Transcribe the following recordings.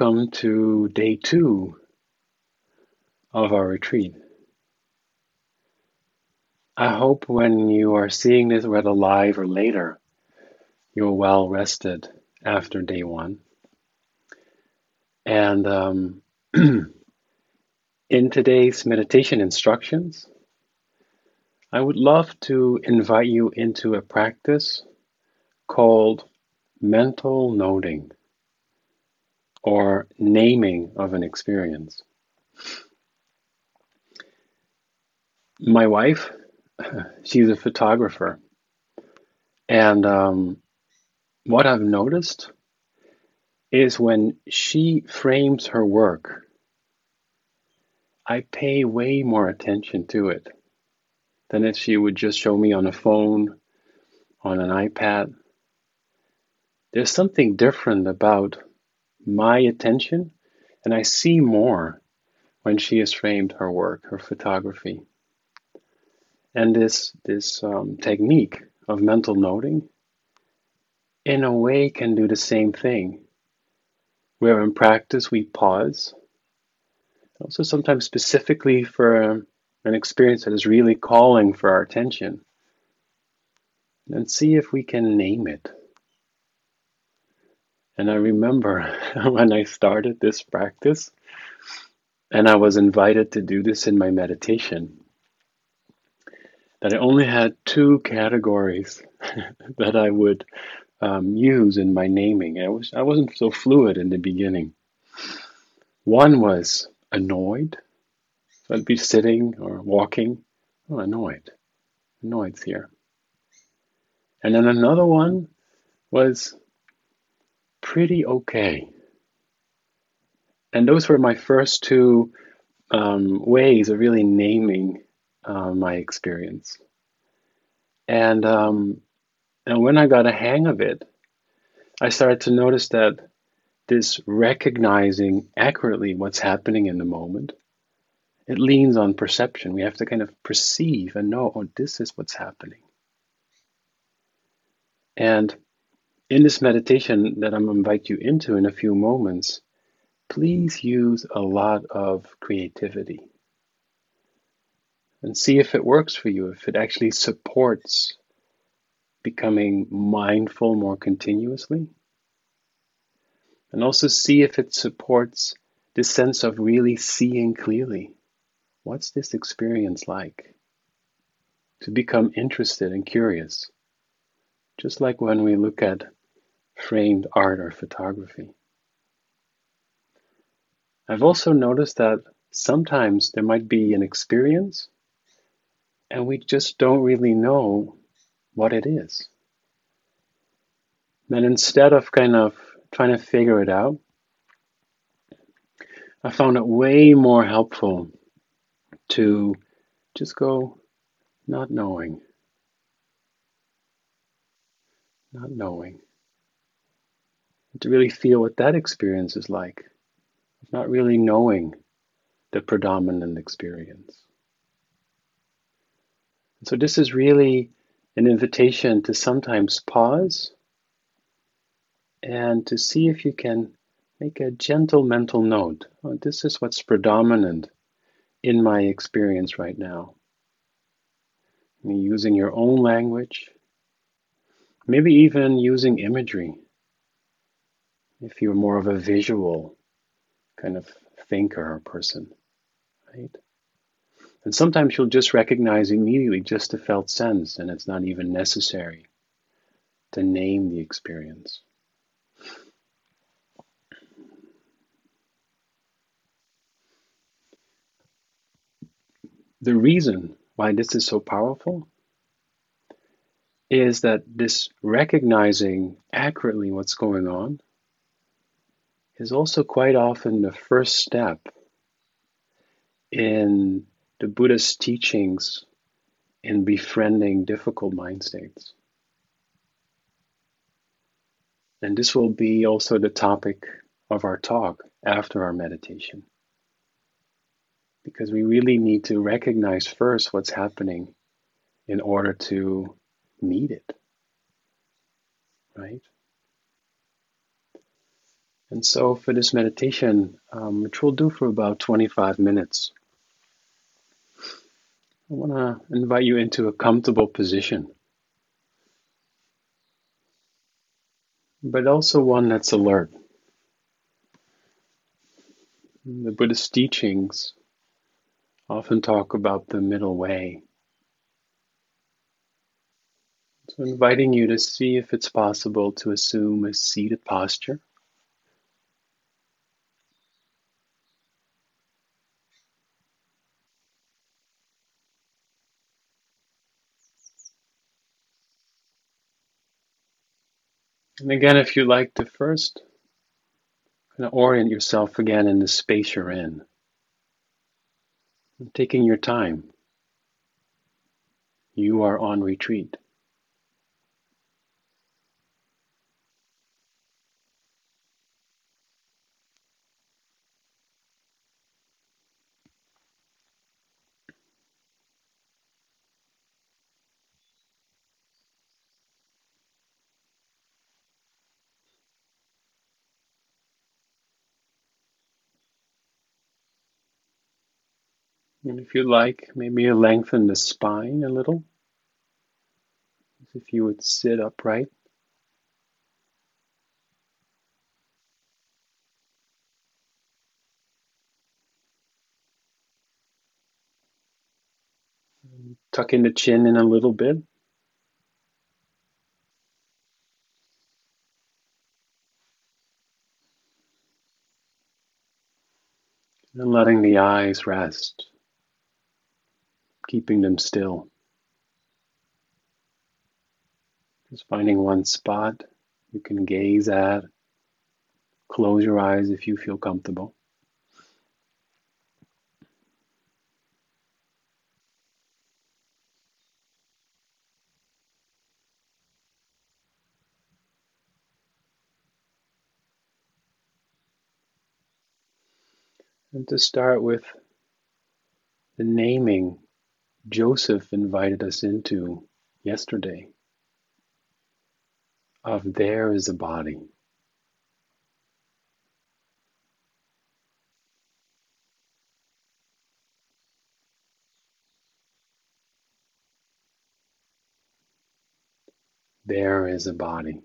welcome to day two of our retreat. I hope when you are seeing this, whether live or later, you're well rested after day one. And um, in today's meditation instructions, I would love to invite you into a practice called mental noting or naming of an experience. My wife, she's a photographer, and um, what I've noticed is when she frames her work, I pay way more attention to it than if she would just show me on a phone, on an iPad. There's something different about my attention, and I see more when she has framed her work, her photography. And this this um, technique of mental noting, in a way, can do the same thing. Where in practice we pause, also sometimes specifically for an experience that is really calling for our attention, and see if we can name it. And I remember when I started this practice, and I was invited to do this in my meditation, that I only had two categories that I would um, use in my naming. I was I wasn't so fluid in the beginning. One was annoyed. So I'd be sitting or walking, oh, annoyed. Annoyed's here. And then another one was pretty okay. And those were my first two um, ways of really naming uh, my experience. And um, and when I got a hang of it, I started to notice that this recognizing accurately what's happening in the moment, it leans on perception. We have to kind of perceive and know, oh, this is what's happening. And in this meditation that I'm going to invite you into in a few moments, please use a lot of creativity and see if it works for you, if it actually supports becoming mindful more continuously. And also see if it supports this sense of really seeing clearly. What's this experience like? To become interested and curious. Just like when we look at framed art or photography. I've also noticed that sometimes there might be an experience and we just don't really know what it is. Then instead of kind of trying to figure it out, I found it way more helpful to just go not knowing. Not knowing to really feel what that experience is like, not really knowing the predominant experience. And so, this is really an invitation to sometimes pause and to see if you can make a gentle mental note. Oh, this is what's predominant in my experience right now. Using your own language, maybe even using imagery if you're more of a visual kind of thinker or person, right? And sometimes you'll just recognize immediately just a felt sense, and it's not even necessary to name the experience. The reason why this is so powerful is that this recognizing accurately what's going on is also quite often the first step in the Buddha's teachings in befriending difficult mind states. And this will be also the topic of our talk after our meditation. Because we really need to recognize first what's happening in order to meet it. Right? And so, for this meditation, um, which we'll do for about 25 minutes, I want to invite you into a comfortable position, but also one that's alert. The Buddhist teachings often talk about the middle way. So, inviting you to see if it's possible to assume a seated posture. And again, if you like to first kind of orient yourself again in the space you're in, taking your time. You are on retreat. And if you like, maybe you lengthen the spine a little, as if you would sit upright. Tucking the chin in a little bit. And letting the eyes rest, keeping them still. Just finding one spot you can gaze at. Close your eyes if you feel comfortable. And to start with the naming Joseph invited us into yesterday of there is a body. There is a body.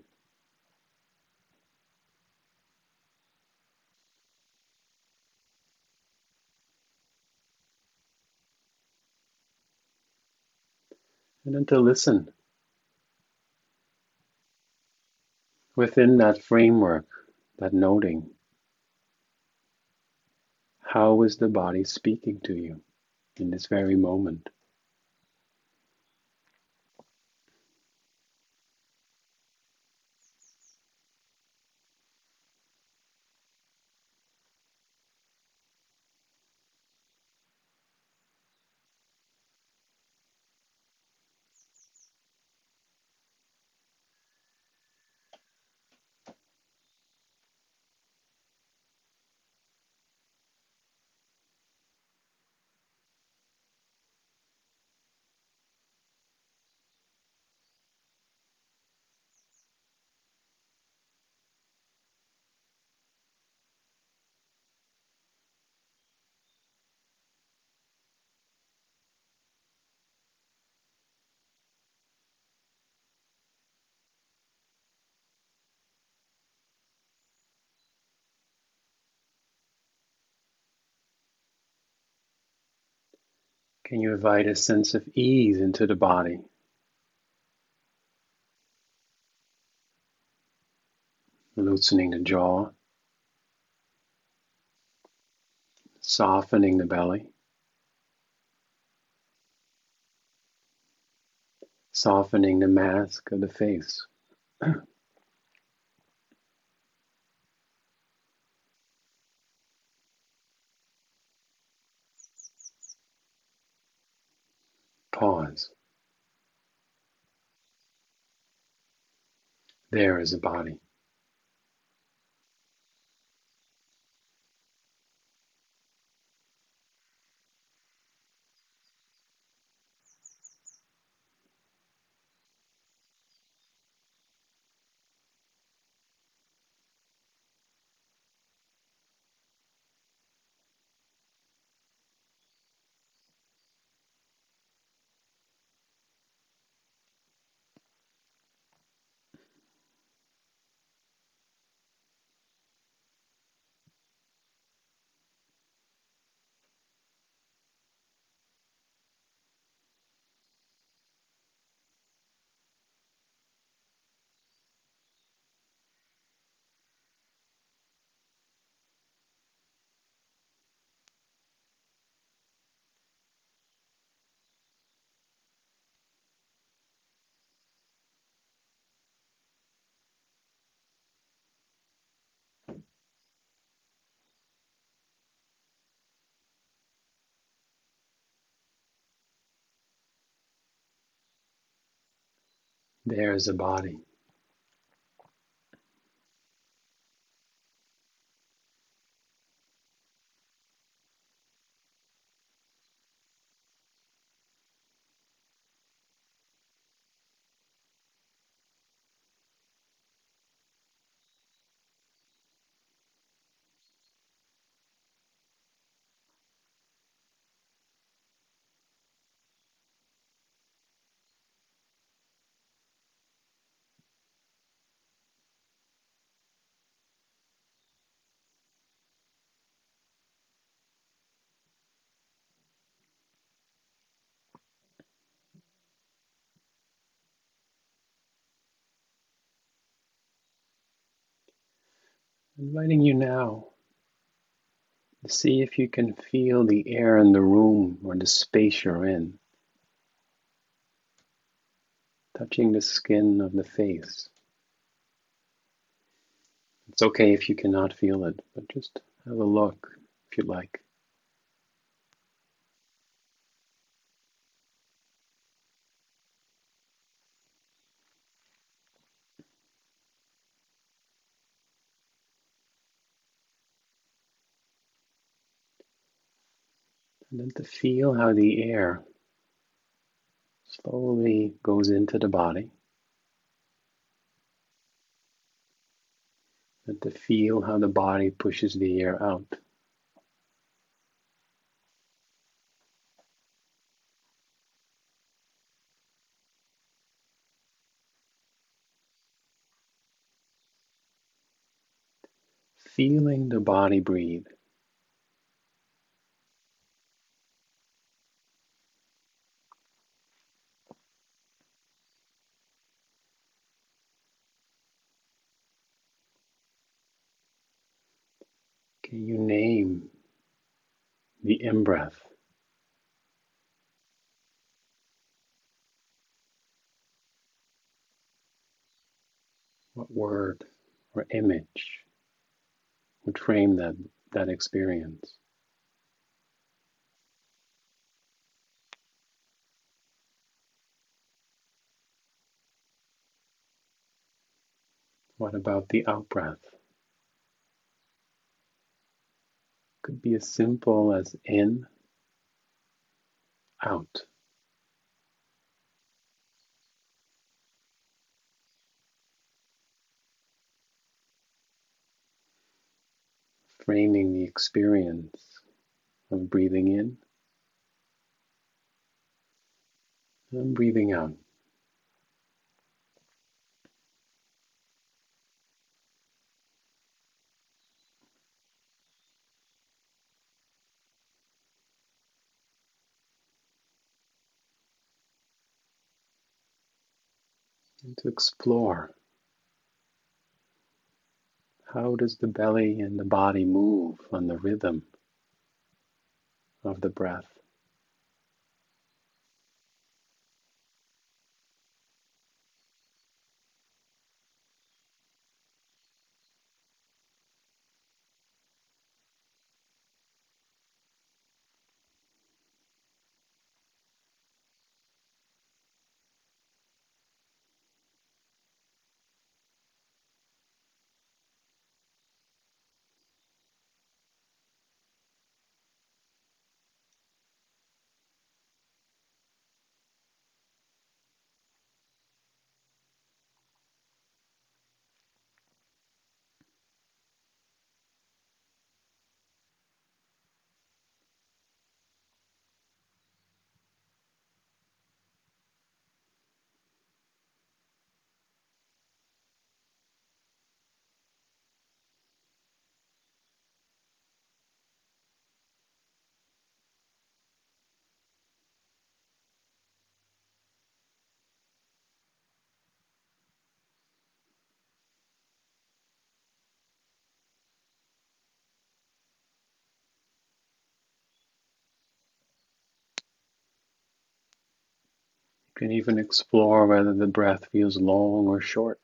And then to listen within that framework, that noting. How is the body speaking to you in this very moment? Can you invite a sense of ease into the body? Loosening the jaw, softening the belly, softening the mask of the face. Pause. There is a body. There's a body. Inviting you now to see if you can feel the air in the room or the space you're in, touching the skin of the face. It's okay if you cannot feel it, but just have a look if you like. And then to feel how the air slowly goes into the body. And to feel how the body pushes the air out. Feeling the body breathe. Can you name the in breath? What word or image would frame that, that experience? What about the out breath? Could be as simple as in, out. Framing the experience of breathing in and breathing out. Explore how does the belly and the body move on the rhythm of the breath? You can even explore whether the breath feels long or short.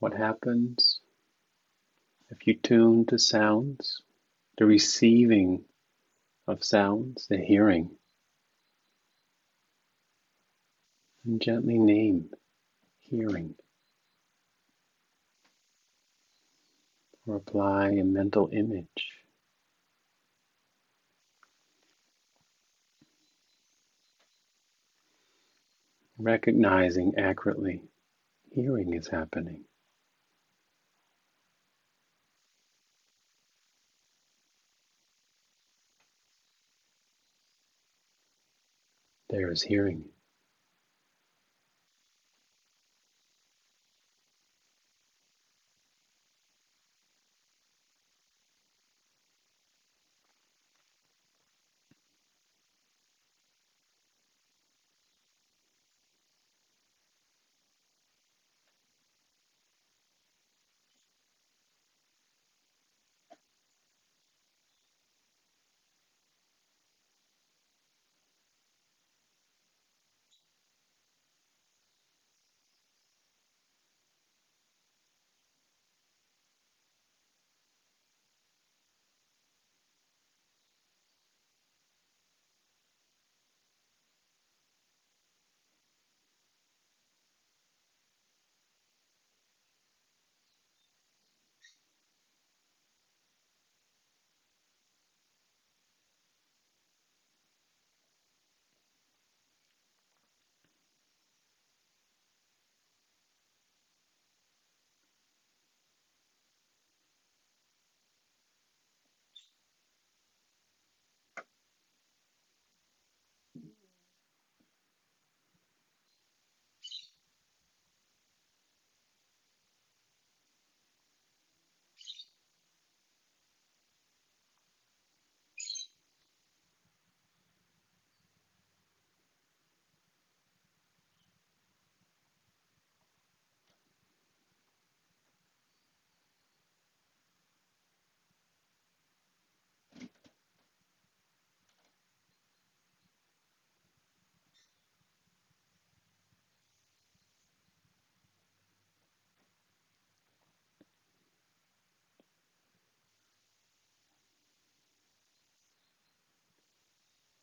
What happens if you tune to sounds, the receiving of sounds, the hearing, and gently name hearing. Or apply a mental image. Recognizing accurately hearing is happening. There is hearing.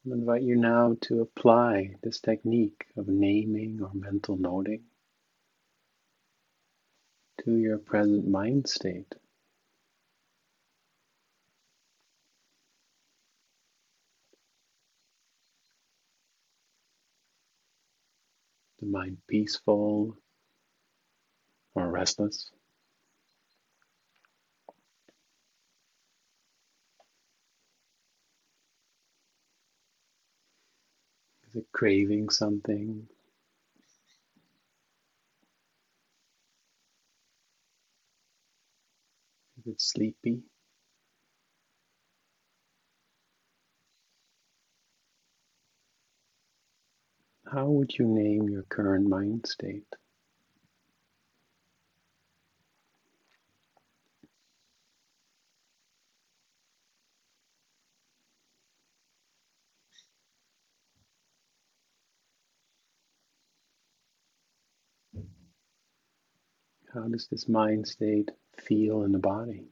I invite you now to apply this technique of naming or mental noting to your present mind state. The mind peaceful or restless? It craving something? Is it sleepy? How would you name your current mind state? How does this mind state feel in the body?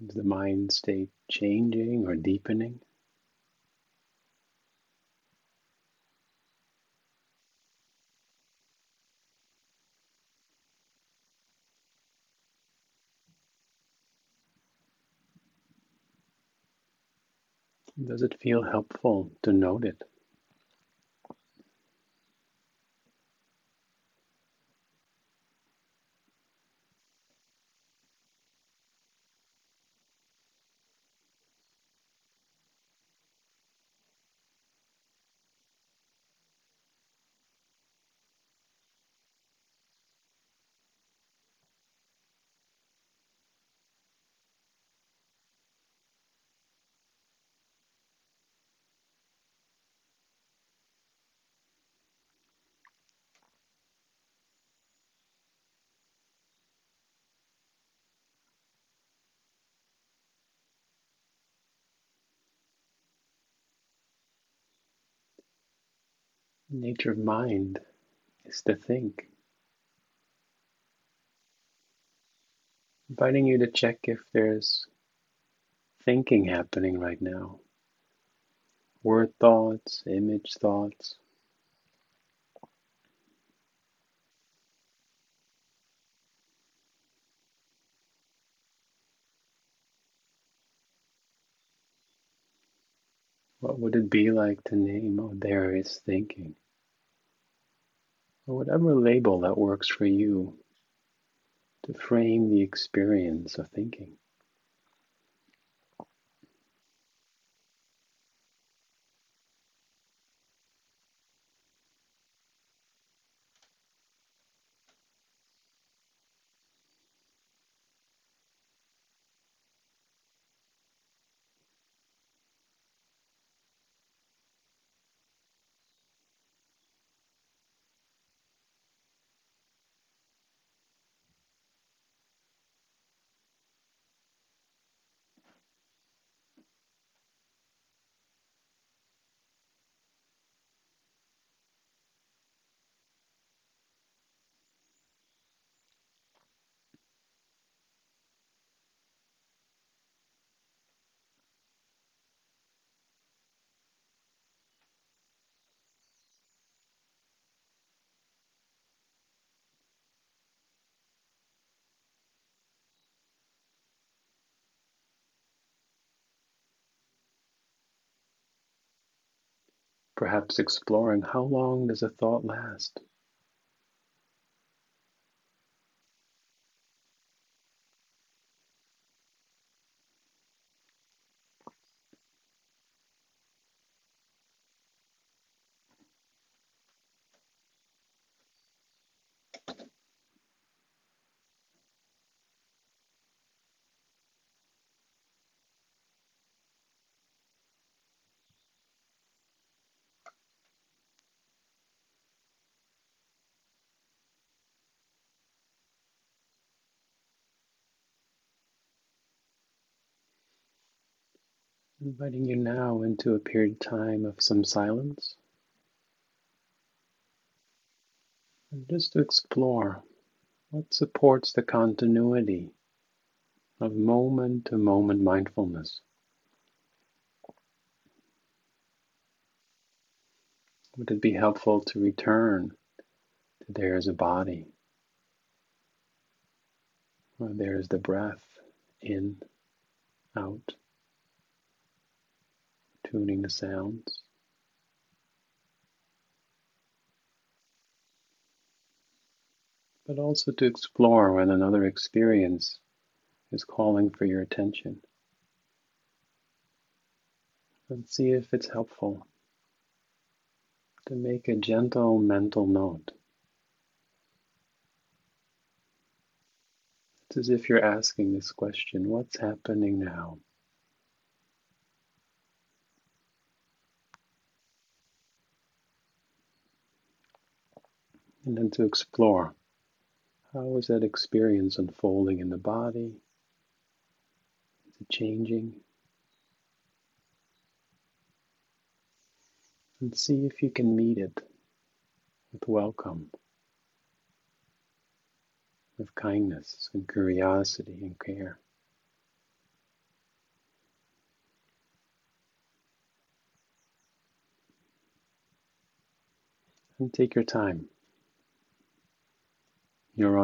Is the mind state changing or deepening? Does it feel helpful to note it? Nature of mind is to think. Inviting you to check if there's thinking happening right now. Word thoughts, image thoughts. What would it be like to name, oh, there is thinking? Or whatever label that works for you to frame the experience of thinking. Perhaps exploring how long does a thought last? Inviting you now into a period of time of some silence. And just to explore what supports the continuity of moment to moment mindfulness. Would it be helpful to return to there is a body, there is the breath in, out? Tuning the sounds. But also to explore when another experience is calling for your attention. And see if it's helpful to make a gentle mental note. It's as if you're asking this question what's happening now? And then to explore how is that experience unfolding in the body? Is it changing? And see if you can meet it with welcome, with kindness and curiosity and care. And take your time you're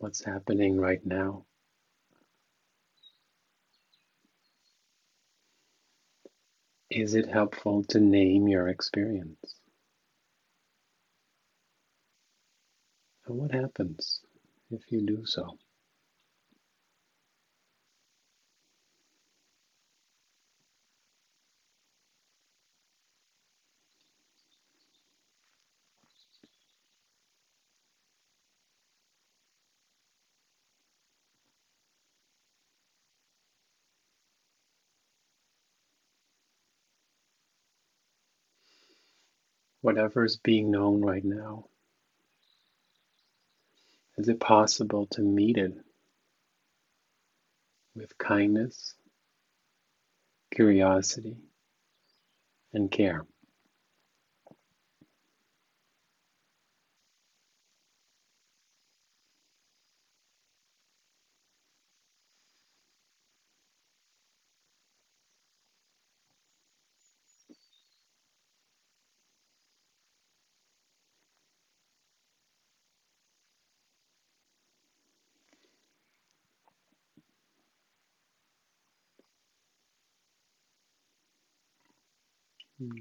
what's happening right now. Is it helpful to name your experience? And what happens if you do so? Whatever is being known right now, is it possible to meet it with kindness, curiosity, and care?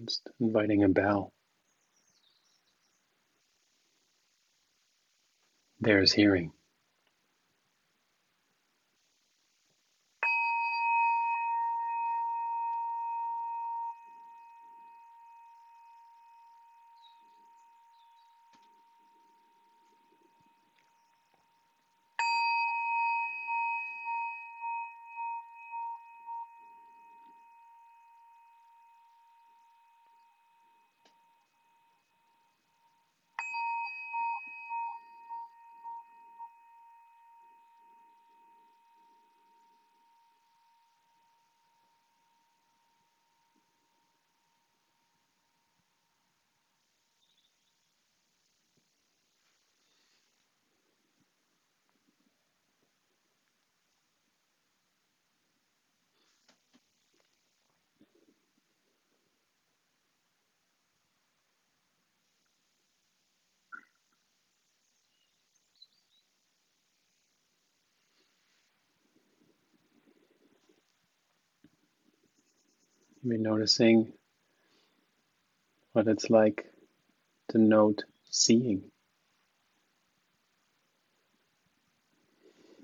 Just inviting a bell. There's hearing. You'll noticing what it's like to note seeing.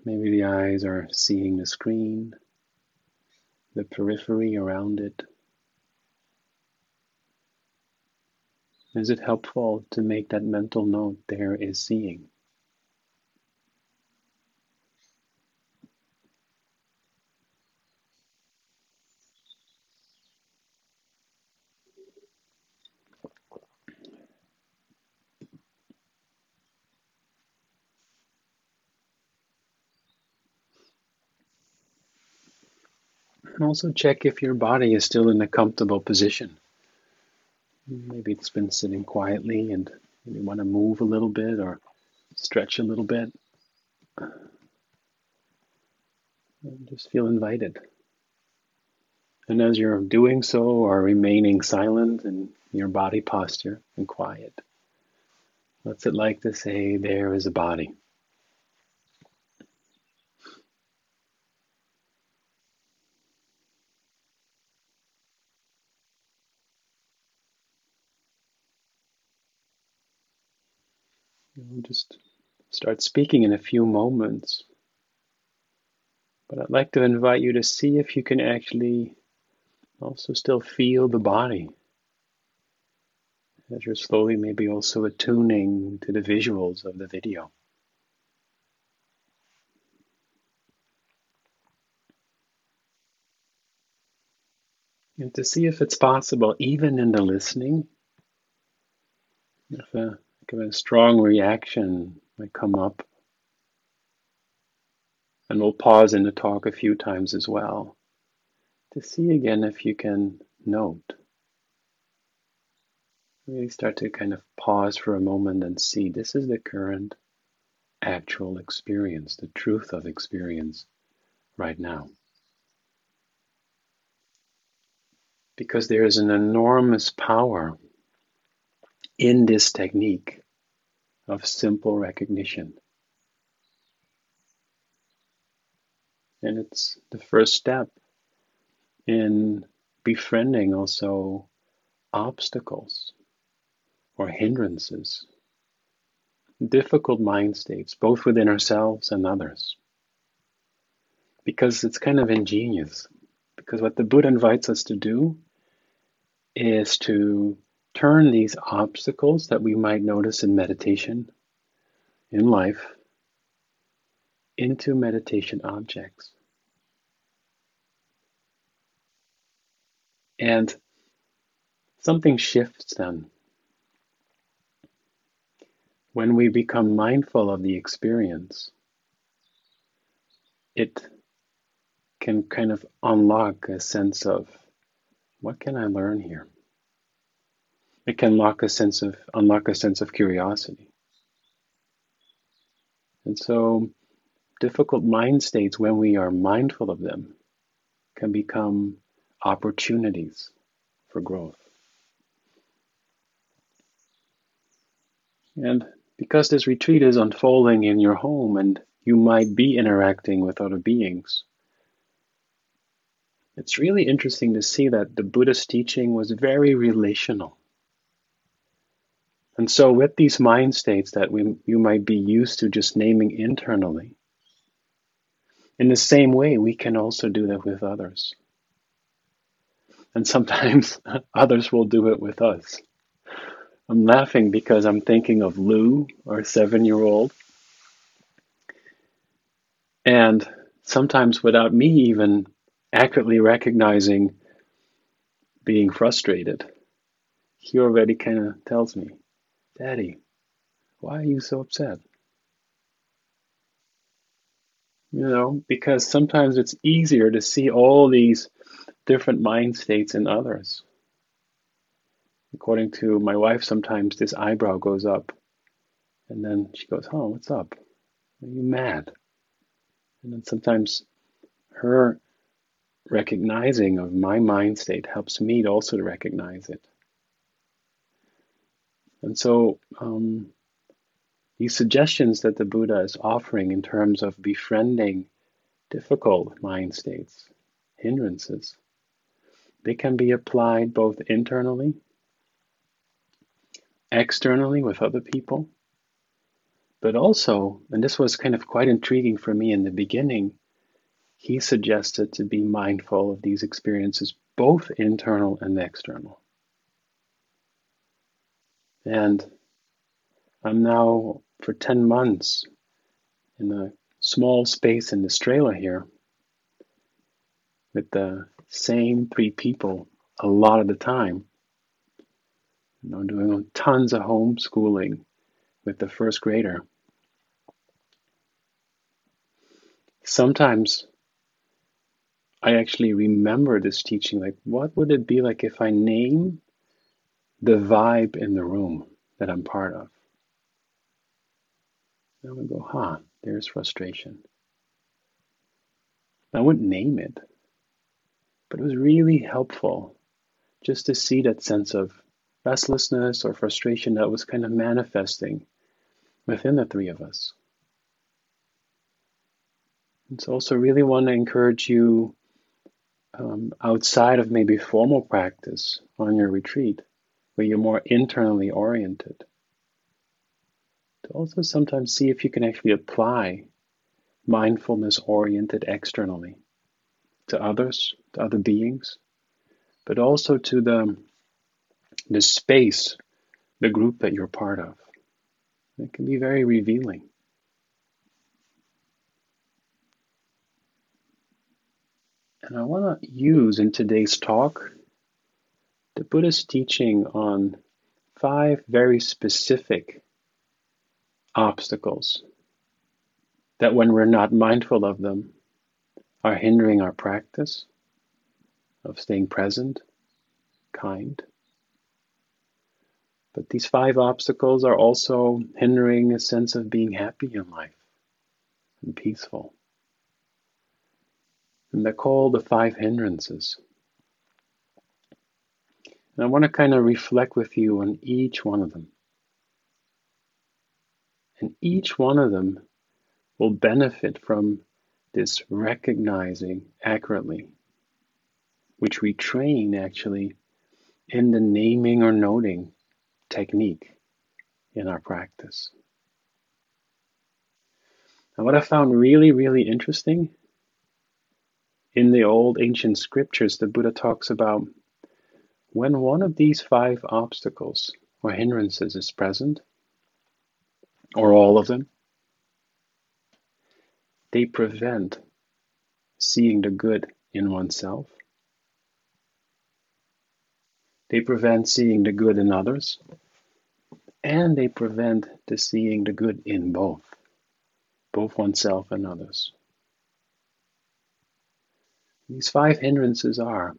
Maybe the eyes are seeing the screen, the periphery around it. Is it helpful to make that mental note there is seeing? And also check if your body is still in a comfortable position. Maybe it's been sitting quietly and you want to move a little bit or stretch a little bit. Just feel invited. And as you're doing so or remaining silent in your body posture and quiet, what's it like to say, There is a body? We'll just start speaking in a few moments. But I'd like to invite you to see if you can actually also still feel the body as you're slowly maybe also attuning to the visuals of the video. And to see if it's possible, even in the listening, if a a strong reaction might come up. And we'll pause in the talk a few times as well to see again if you can note. Really start to kind of pause for a moment and see this is the current actual experience, the truth of experience right now. Because there is an enormous power in this technique of simple recognition. And it's the first step in befriending also obstacles or hindrances, difficult mind states, both within ourselves and others. Because it's kind of ingenious. Because what the Buddha invites us to do is to turn these obstacles that we might notice in meditation, in life, into meditation objects. And something shifts then. When we become mindful of the experience, it can kind of unlock a sense of what can I learn here? It can unlock a sense of unlock a sense of curiosity. And so difficult mind states when we are mindful of them can become opportunities for growth. And because this retreat is unfolding in your home and you might be interacting with other beings, it's really interesting to see that the Buddha's teaching was very relational. And so, with these mind states that we, you might be used to just naming internally, in the same way, we can also do that with others. And sometimes others will do it with us. I'm laughing because I'm thinking of Lou, our seven year old. And sometimes without me even accurately recognizing being frustrated, he already kind of tells me, Daddy, why are you so upset? You know, because sometimes it's easier to see all these different mind states in others. According to my wife, sometimes this eyebrow goes up, and then she goes, Oh, what's up? Are you mad? And then sometimes her recognizing of my mind state helps me to also to recognize it. And so, um, these suggestions that the Buddha is offering in terms of befriending difficult mind states, hindrances, they can be applied both internally, externally with other people, but also, and this was kind of quite intriguing for me in the beginning, he suggested to be mindful of these experiences, both internal and external. And I'm now for 10 months in a small space in Australia here with the same three people a lot of the time. And I'm doing tons of homeschooling with the first grader. Sometimes I actually remember this teaching like, what would it be like if I name the vibe in the room that I'm part of? And I would go, huh, there's frustration. I wouldn't name it, but it was really helpful just to see that sense of restlessness or frustration that was kind of manifesting within the three of us. And so, also, really want to encourage you um, outside of maybe formal practice on your retreat, where you're more internally oriented, to also sometimes see if you can actually apply mindfulness oriented externally to others, to other beings, but also to the, the space, the group that you're part of. It can be very revealing. And I want to use in today's talk the Buddhist teaching on five very specific obstacles that, when we're not mindful of them, are hindering our practice of staying present, kind. But these five obstacles are also hindering a sense of being happy in life and peaceful. And they're called the five hindrances. And I want to kind of reflect with you on each one of them. And each one of them will benefit from this recognizing accurately, which we train actually in the naming or noting technique in our practice. And what I found really, really interesting in the old ancient scriptures, the Buddha talks about when one of these five obstacles or hindrances is present, or all of them, they prevent seeing the good in oneself. They prevent seeing the good in others. And they prevent the seeing the good in both, both oneself and others. These five hindrances are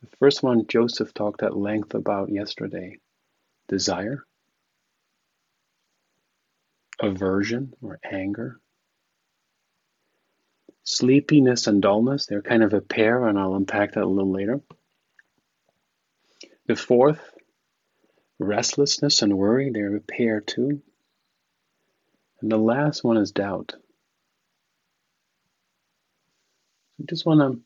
the first one Joseph talked at length about yesterday desire, aversion or anger, Sleepiness and dullness, they're kind of a pair, and I'll unpack that a little later. The fourth, restlessness and worry, they're a pair too. And the last one is doubt. I just want to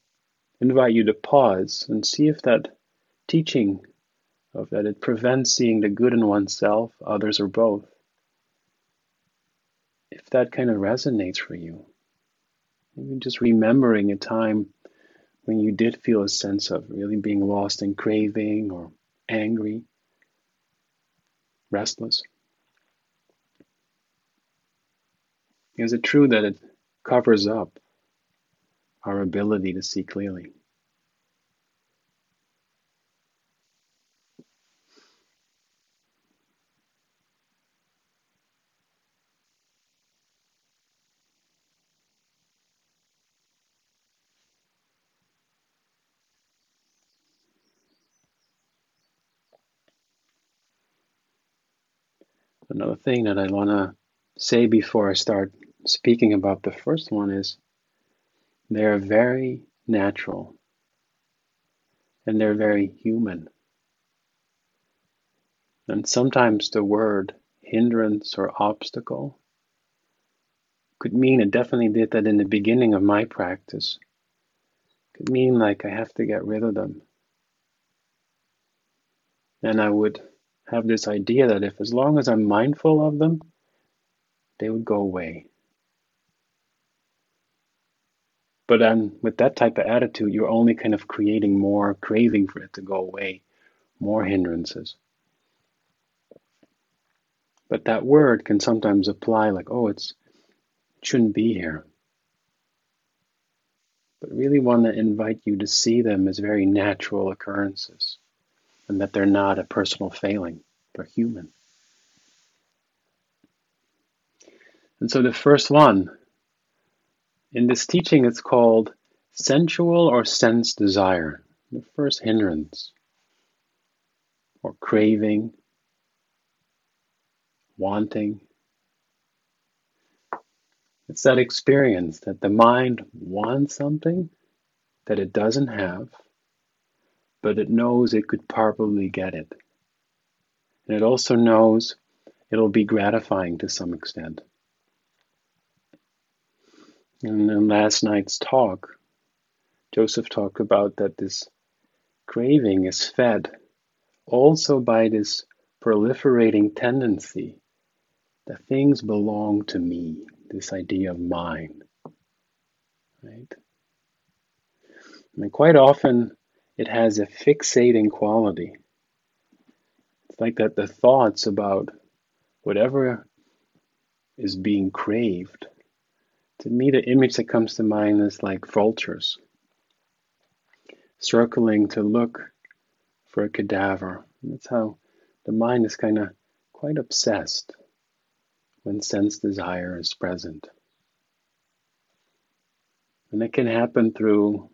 invite you to pause and see if that teaching of that it prevents seeing the good in oneself, others, or both, if that kind of resonates for you. Maybe just remembering a time when you did feel a sense of really being lost in craving or angry, restless. Is it true that it covers up our ability to see clearly? Another thing that I want to say before I start speaking about the first one is they're very natural and they're very human. And sometimes the word hindrance or obstacle could mean, it definitely did that in the beginning of my practice, could mean like I have to get rid of them. And I would have this idea that if as long as I'm mindful of them, they would go away. But then with that type of attitude, you're only kind of creating more craving for it to go away, more hindrances. But that word can sometimes apply like, oh, it's it shouldn't be here. But really want to invite you to see them as very natural occurrences and that they're not a personal failing, they're human. And so the first one in this teaching, it's called sensual or sense desire, the first hindrance, or craving, wanting. It's that experience that the mind wants something that it doesn't have but it knows it could probably get it. And it also knows it'll be gratifying to some extent. And in last night's talk, Joseph talked about that this craving is fed also by this proliferating tendency that things belong to me, this idea of mine. Right? Mean, quite often it has a fixating quality. It's like that the thoughts about whatever is being craved. To me, the image that comes to mind is like vultures circling to look for a cadaver. And that's how the mind is kind of quite obsessed when sense desire is present. And it can happen through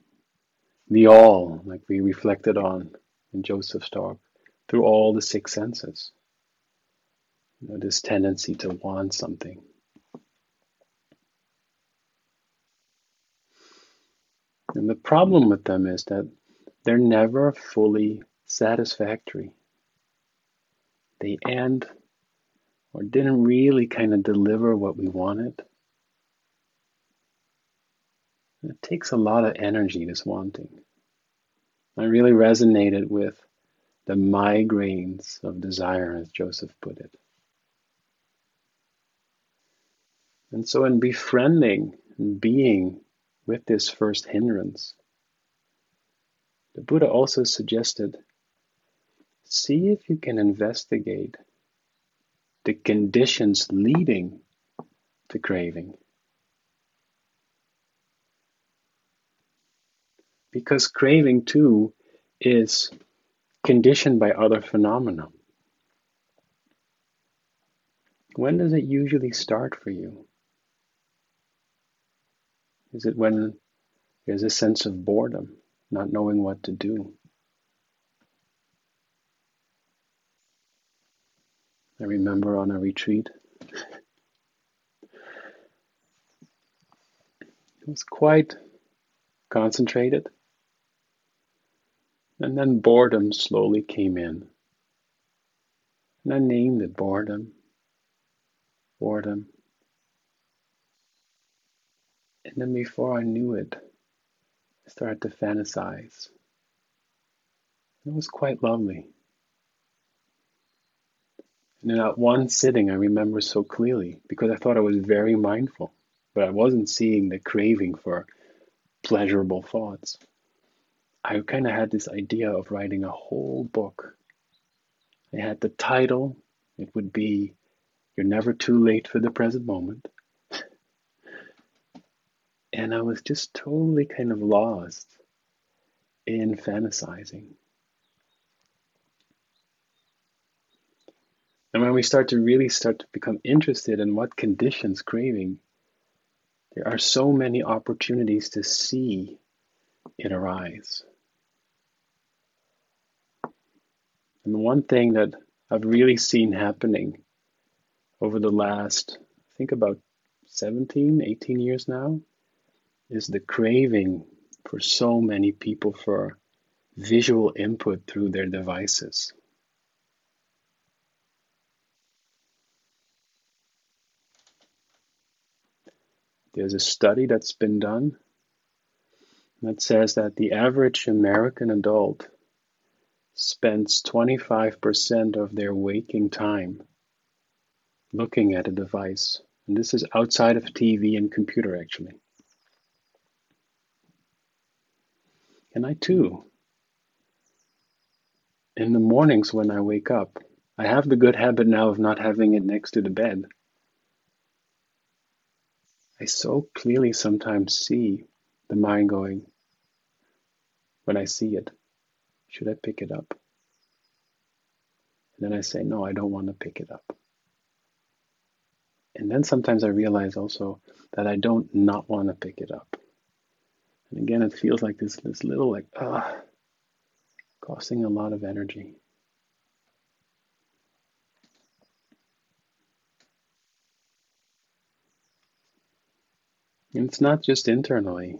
the all, like we reflected on in Joseph's talk, through all the six senses. You know, this tendency to want something. And the problem with them is that they're never fully satisfactory. They end or didn't really kind of deliver what we wanted. It takes a lot of energy, this wanting. I really resonated with the migraines of desire, as Joseph put it. And so, in befriending and being with this first hindrance, the Buddha also suggested see if you can investigate the conditions leading to craving. Because craving too is conditioned by other phenomena. When does it usually start for you? Is it when there's a sense of boredom, not knowing what to do? I remember on a retreat, it was quite concentrated. And then boredom slowly came in. And I named it boredom. Boredom. And then before I knew it, I started to fantasize. It was quite lovely. And in that one sitting, I remember so clearly because I thought I was very mindful, but I wasn't seeing the craving for pleasurable thoughts. I kind of had this idea of writing a whole book. I had the title, it would be You're Never Too Late for the Present Moment. And I was just totally kind of lost in fantasizing. And when we start to really start to become interested in what conditions craving, there are so many opportunities to see it arise. And one thing that I've really seen happening over the last, I think about 17, 18 years now, is the craving for so many people for visual input through their devices. There's a study that's been done that says that the average American adult spends 25% of their waking time looking at a device. And this is outside of TV and computer, actually. And I too, in the mornings when I wake up, I have the good habit now of not having it next to the bed. I so clearly sometimes see the mind going, when I see it, should I pick it up? And then I say, no, I don't want to pick it up. And then sometimes I realize also that I don't not want to pick it up. And again, it feels like this, this little like, ah, costing a lot of energy. And it's not just internally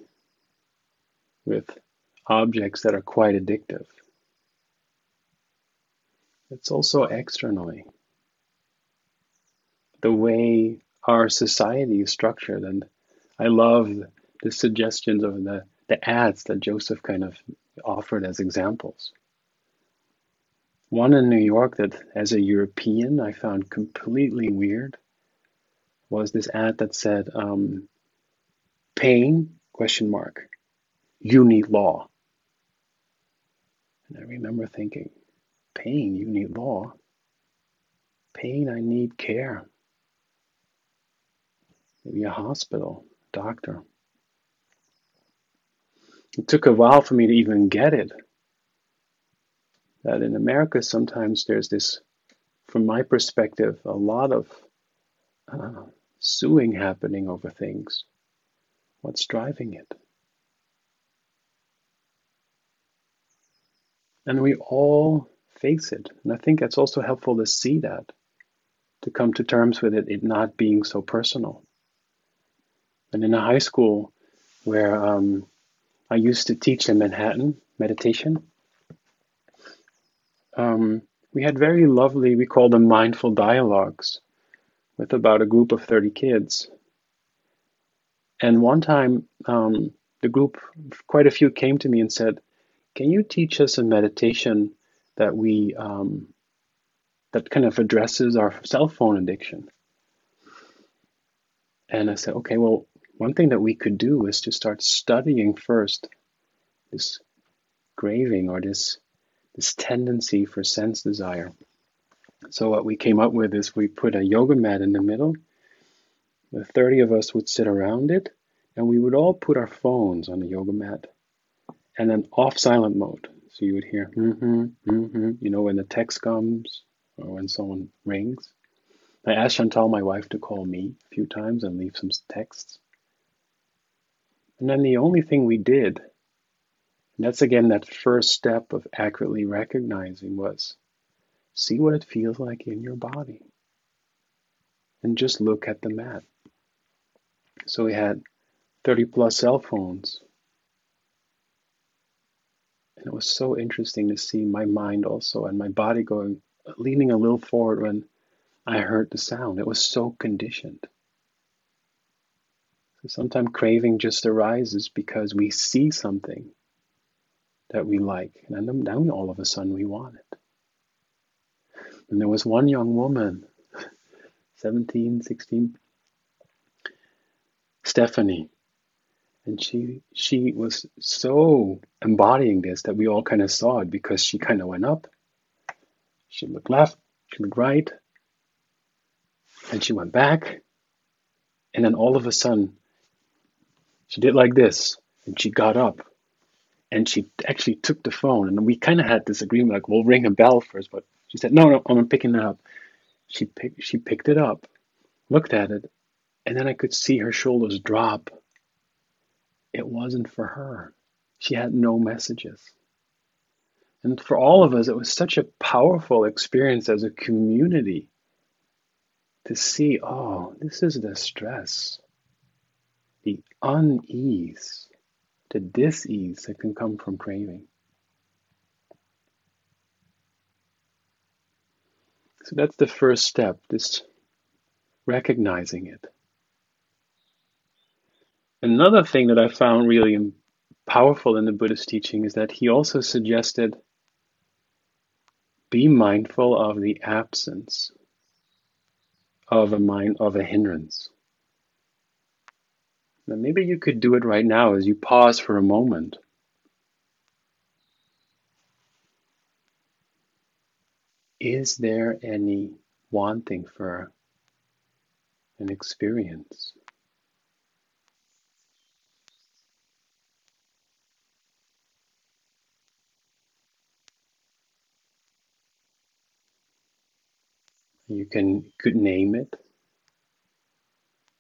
with objects that are quite addictive. It's also externally. The way our society is structured. And I love the suggestions of the, the ads that Joseph kind of offered as examples. One in New York that, as a European, I found completely weird was this ad that said, um, "Pain? Question mark. You need law." And I remember thinking, "Pain? You need law? Pain? I need care. Maybe a hospital, doctor." It took a while for me to even get it. That in America, sometimes there's this, from my perspective, a lot of uh, suing happening over things. What's driving it? And we all face it. And I think it's also helpful to see that, to come to terms with it, it not being so personal. And in a high school where um, I used to teach in Manhattan meditation. Um, we had very lovely, we call them mindful dialogues with about a group of 30 kids. And one time, um, the group, quite a few came to me and said, "Can you teach us a meditation that we um, that kind of addresses our cell phone addiction?" And I said, "Okay, well, one thing that we could do is to start studying first this craving or this this tendency for sense desire." So what we came up with is we put a yoga mat in the middle. The 30 of us would sit around it and we would all put our phones on the yoga mat and then off silent mode. So you would hear, mm-hmm, mm-hmm, you know, when the text comes or when someone rings. I asked Chantal, my wife, to call me a few times and leave some texts. And then the only thing we did, and that's again that first step of accurately recognizing, was see what it feels like in your body. And just look at the mat. So we had 30 plus cell phones. And it was so interesting to see my mind also and my body going, leaning a little forward when I heard the sound. It was so conditioned. So sometimes craving just arises because we see something that we like, and then, all of a sudden we want it. And there was one young woman, 17, 16, Stephanie, and she she was so embodying this that we all kind of saw it because she kind of went up she looked left she looked right and she went back and then all of a sudden she did like this and she got up and she actually took the phone and we kind of had this agreement like we'll ring a bell first but she said no no i'm picking it up she picked she picked it up looked at it and then i could see her shoulders drop it wasn't for her. She had no messages. And for all of us, it was such a powerful experience as a community to see oh, this is the stress, unease, the dis-ease that can come from craving. So that's the first step, just recognizing it. Another thing that I found really powerful in the Buddhist teaching is that he also suggested be mindful of the absence of a mind of a hindrance. Now maybe you could do it right now as you pause for a moment. Is there any wanting for an experience? You can could name it,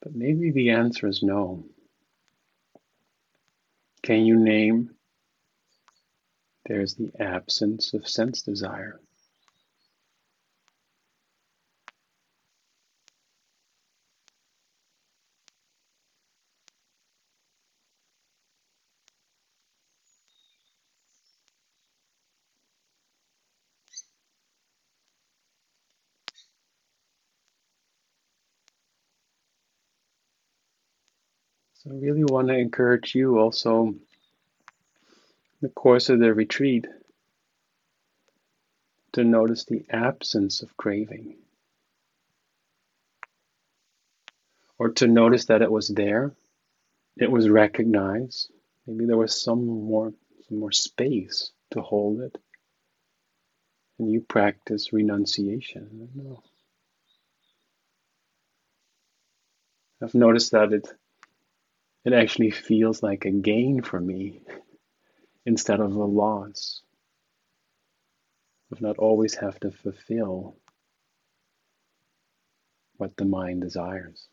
but maybe the answer is no. Can you name? There's the absence of sense desire. So I really want to encourage you also in the course of the retreat to notice the absence of craving. Or to notice that it was there, it was recognized. Maybe there was some more some more space to hold it. And you practice renunciation. I've noticed that it it actually feels like a gain for me instead of a loss of not always have to fulfill what the mind desires.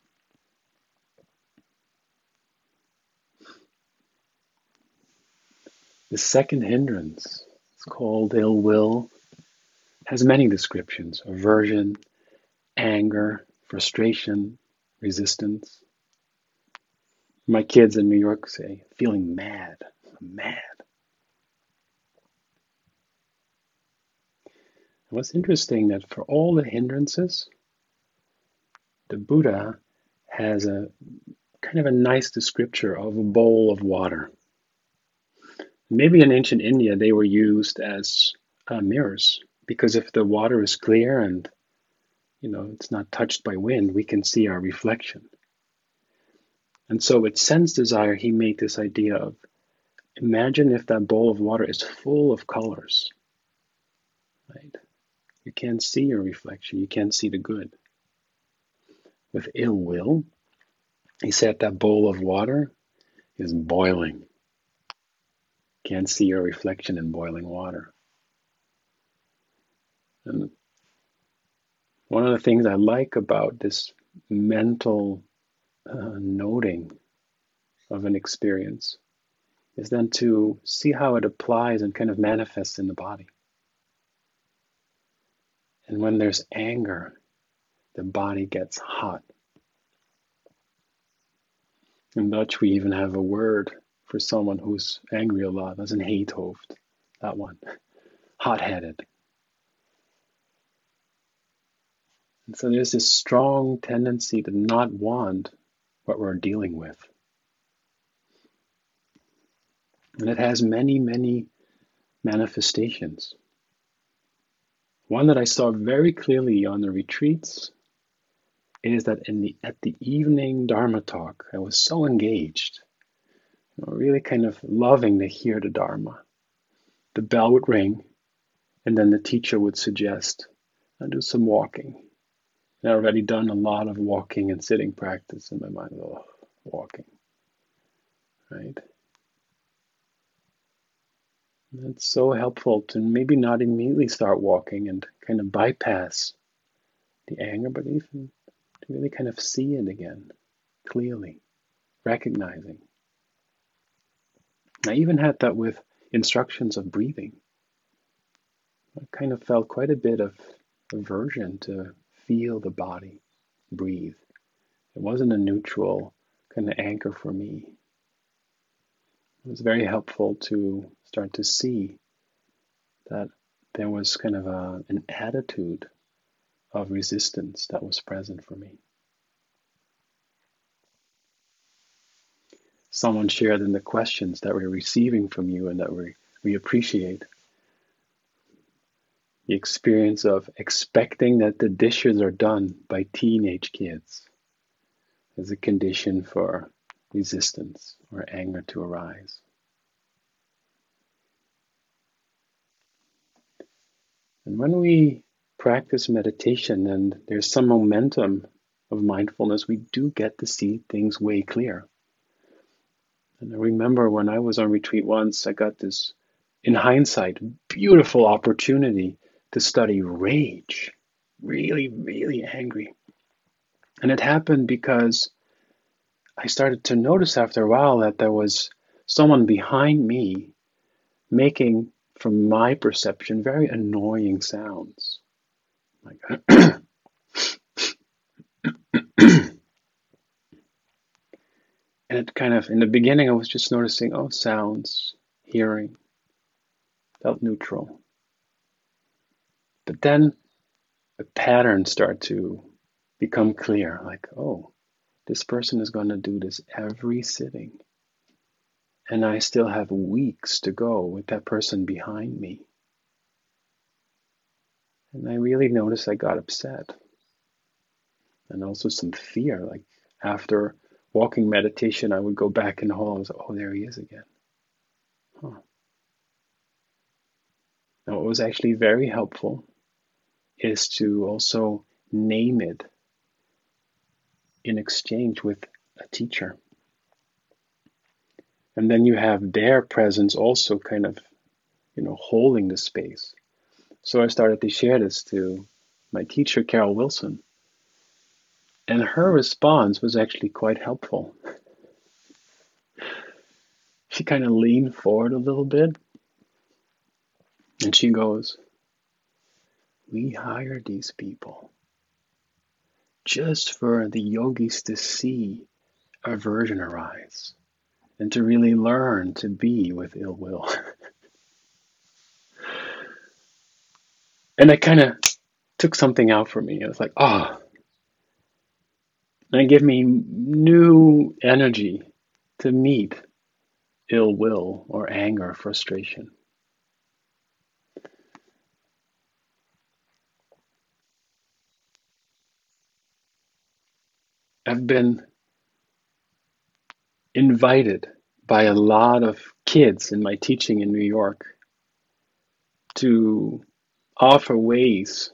The second hindrance is called ill will, has many descriptions aversion, anger, frustration, resistance. My kids in New York say, feeling mad. Mad. what's interesting that for all the hindrances, the Buddha has a kind of a nice description of a bowl of water. Maybe in ancient India they were used as uh, mirrors because if the water is clear and you know it's not touched by wind, we can see our reflection. And so with sense desire, he made this idea of imagine if that bowl of water is full of colors, right? You can't see your reflection, you can't see the good. With ill will, he said that bowl of water is boiling. Can't see your reflection in boiling water. And one of the things I like about this mental uh, noting of an experience is then to see how it applies and kind of manifests in the body. And when there's anger, the body gets hot. In Dutch, we even have a word for someone who's angry a lot. That's an heethoofd, that one. Hot headed. And so there's this strong tendency to not want what we're dealing with. And it has many, many manifestations. One that I saw very clearly on the retreats is that in the at the evening Dharma talk, I was so engaged, you know, really kind of loving to hear the Dharma. The bell would ring, and then the teacher would suggest, I do some walking. And I already done a lot of walking and sitting practice in my mind. Oh, walking. Right? That's so helpful to maybe not immediately start walking and kind of bypass the anger, but even to really kind of see it again clearly, recognizing. I even had that with instructions of breathing. I kind of felt quite a bit of aversion to feel the body breathe. It wasn't a neutral kind of anchor for me. It was very helpful to start to see that there was kind of a, an attitude of resistance that was present for me. Someone shared in the questions that we're receiving from you and that we, we appreciate the experience of expecting that the dishes are done by teenage kids as a condition for resistance or anger to arise. And when we practice meditation and there's some momentum of mindfulness, we do get to see things way clear. And I remember when I was on retreat once, I got this, in hindsight, beautiful opportunity to study rage. Really, really angry. And it happened because I started to notice after a while that there was someone behind me making, from my perception, very annoying sounds. Like, and it kind of, in the beginning, I was just noticing, oh, sounds, hearing, felt neutral. But then a pattern start to become clear, like, oh, this person is going to do this every sitting. And I still have weeks to go with that person behind me. And I really noticed I got upset. And also some fear. Like after walking meditation, I would go back in the hall and say, oh, there he is again. Huh. Now, it was actually very helpful is to also name it in exchange with a teacher. And then you have their presence also kind of, you know, holding the space. So I started to share this to my teacher, Carol Wilson. And her response was actually quite helpful. she kind of leaned forward a little bit and she goes, we hire these people just for the yogis to see aversion arise and to really learn to be with ill will. and it kind of took something out for me. It was like, ah. Oh. And it gave me new energy to meet ill will or anger, frustration. I've been invited by a lot of kids in my teaching in New York to offer ways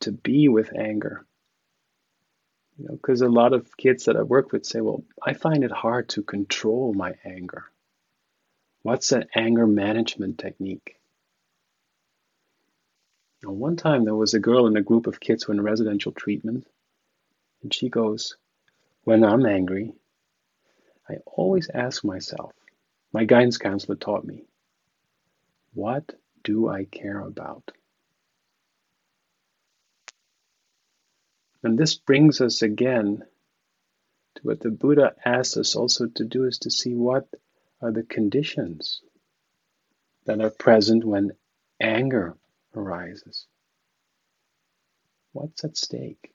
to be with anger. You know, because a lot of kids that I work with say, "Well, I find it hard to control my anger." What's an anger management technique? Now, one time there was a girl in a group of kids who were in residential treatment, and she goes, When I'm angry, I always ask myself, my guidance counselor taught me, what do I care about? And this brings us again to what the Buddha asks us also to do is to see what are the conditions that are present when anger arises. What's at stake?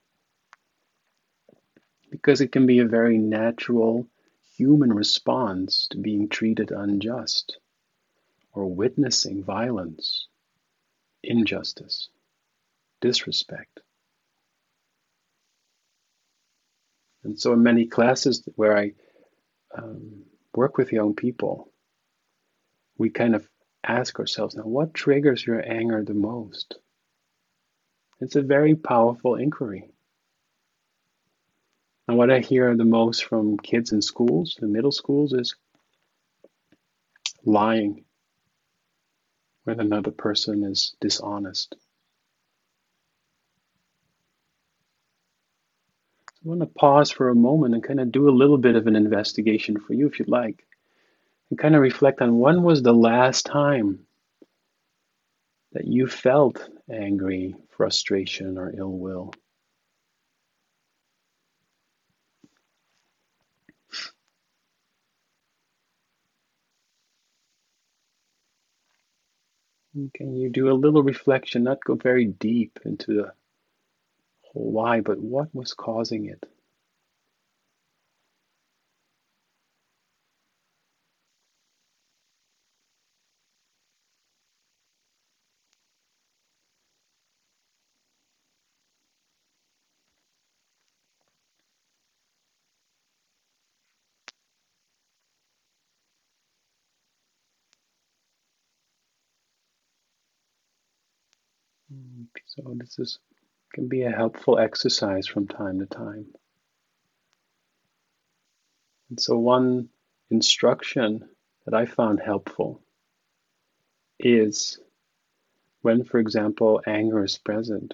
Because it can be a very natural human response to being treated unjust or witnessing violence, injustice, disrespect. And so, in many classes where I um, work with young people, we kind of ask ourselves now, what triggers your anger the most? It's a very powerful inquiry. And what I hear the most from kids in schools, the middle schools, is lying when another person is dishonest. So I want to pause for a moment and kind of do a little bit of an investigation for you if you'd like. And kind of reflect on when was the last time that you felt angry, frustration, or ill will. Can you do a little reflection, not go very deep into the whole why, but what was causing it? So this is can be a helpful exercise from time to time. And so one instruction that I found helpful is when, for example, anger is present.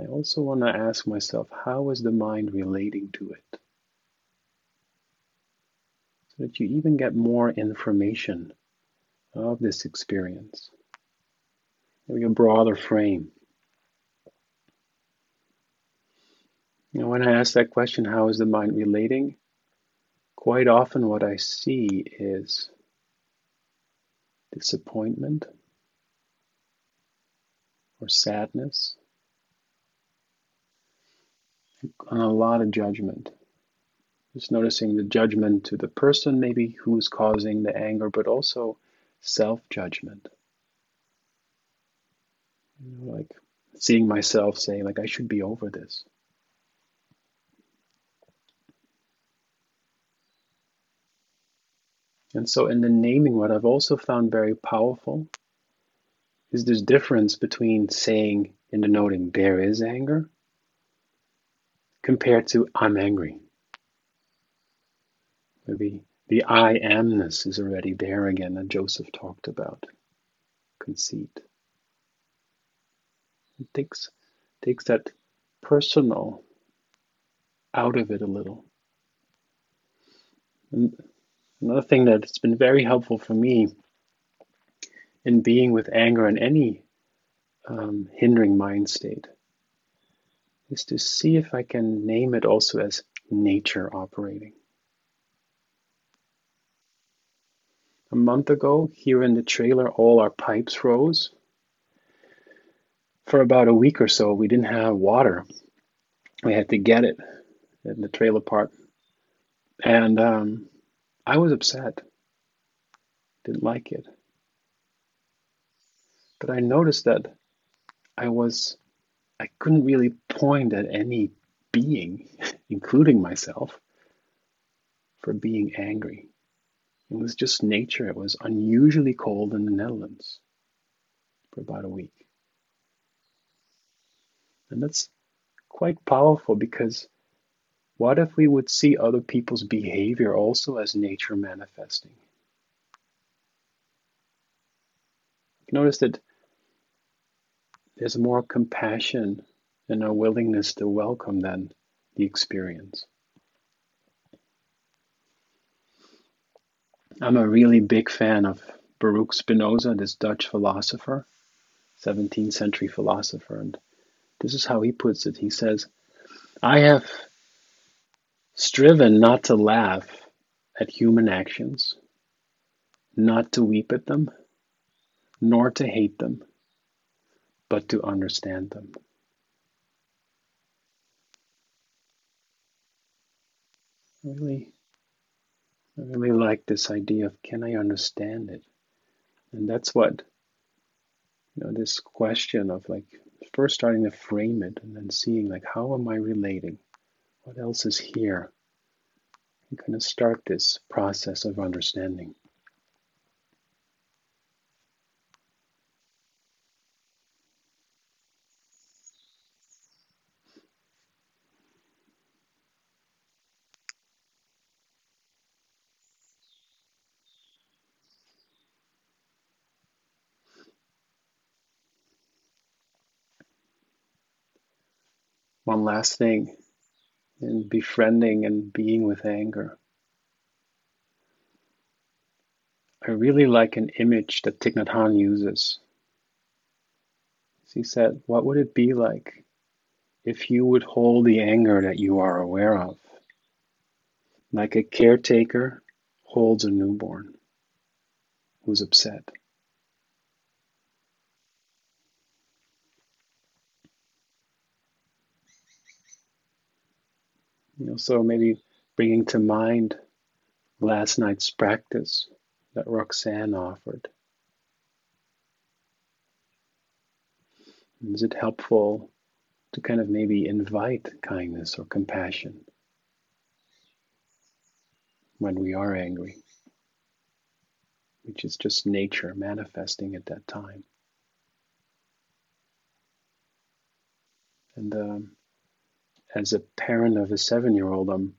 I also want to ask myself, how is the mind relating to it? So that you even get more information of this experience maybe a broader frame. You know, when I ask that question, how is the mind relating? Quite often, what I see is disappointment or sadness and a lot of judgment. Just noticing the judgment to the person, maybe who's causing the anger, but also self judgment. You know, like seeing myself saying, like, I should be over this. And so, in the naming, what I've also found very powerful is this difference between saying and denoting there is anger, compared to I'm angry. Maybe the I amness is already there again that Joseph talked about conceit. It takes takes that personal out of it a little. And another thing that's been very helpful for me in being with anger in any um, hindering mind state is to see if I can name it also as nature operating. A month ago, here in the trailer, all our pipes froze for about a week or so, we didn't have water. We had to get it in the trailer park. And um, I was upset. Didn't like it. But I noticed that I was, I couldn't really point at any being, including myself, for being angry. It was just nature. It was unusually cold in the Netherlands for about a week. And that's quite powerful because what if we would see other people's behavior also as nature manifesting? Notice that there's more compassion and a willingness to welcome than the experience. I'm a really big fan of Baruch Spinoza, this Dutch philosopher, 17th century philosopher, and this is how he puts it. He says, I have striven not to laugh at human actions, not to weep at them, nor to hate them, but to understand them. Really, I really like this idea of can I understand it? And that's what, you know, this question of like first starting to frame it and then seeing like how am I relating? What else is here? And kind of start this process of understanding. One last thing in befriending and being with anger. I really like an image that Thich Nhat Hanh uses. He said, What would it be like if you would hold the anger that you are aware of, like a caretaker holds a newborn who's upset? You know, so maybe bringing to mind last night's practice that Roxanne offered. Is it helpful to kind of maybe invite kindness or compassion when we are angry, which is just nature manifesting at that time? And um, as a parent of a seven year old, I'm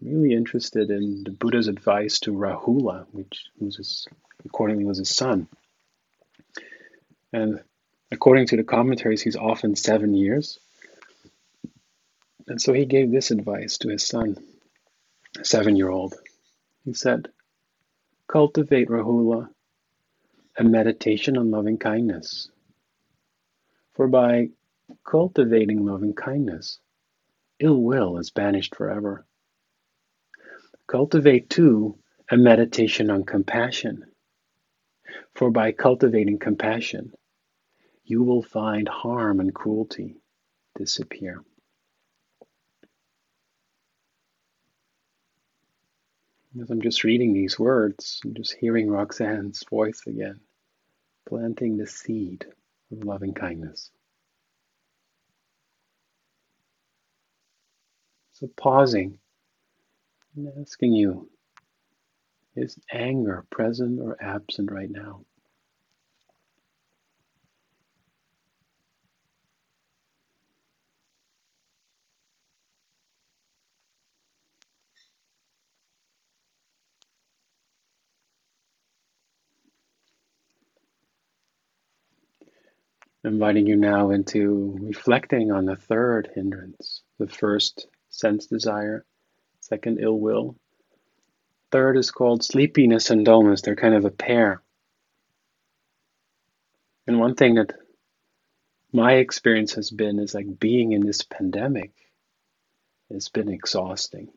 really interested in the Buddha's advice to Rahula, which was his, accordingly was his son. And according to the commentaries, he's often seven years. And so he gave this advice to his son, a seven year old. He said, Cultivate, Rahula, a meditation on loving kindness. For by cultivating loving kindness, ill will is banished forever. Cultivate, too, a meditation on compassion. For by cultivating compassion, you will find harm and cruelty disappear. As I'm just reading these words, I'm just hearing Roxanne's voice again, planting the seed of loving kindness. So pausing and asking you, is anger present or absent right now? Inviting you now into reflecting on the third hindrance, the first sense desire, second, ill will. Third is called sleepiness and dullness. They're kind of a pair. And one thing that my experience has been is like being in this pandemic has been exhausting.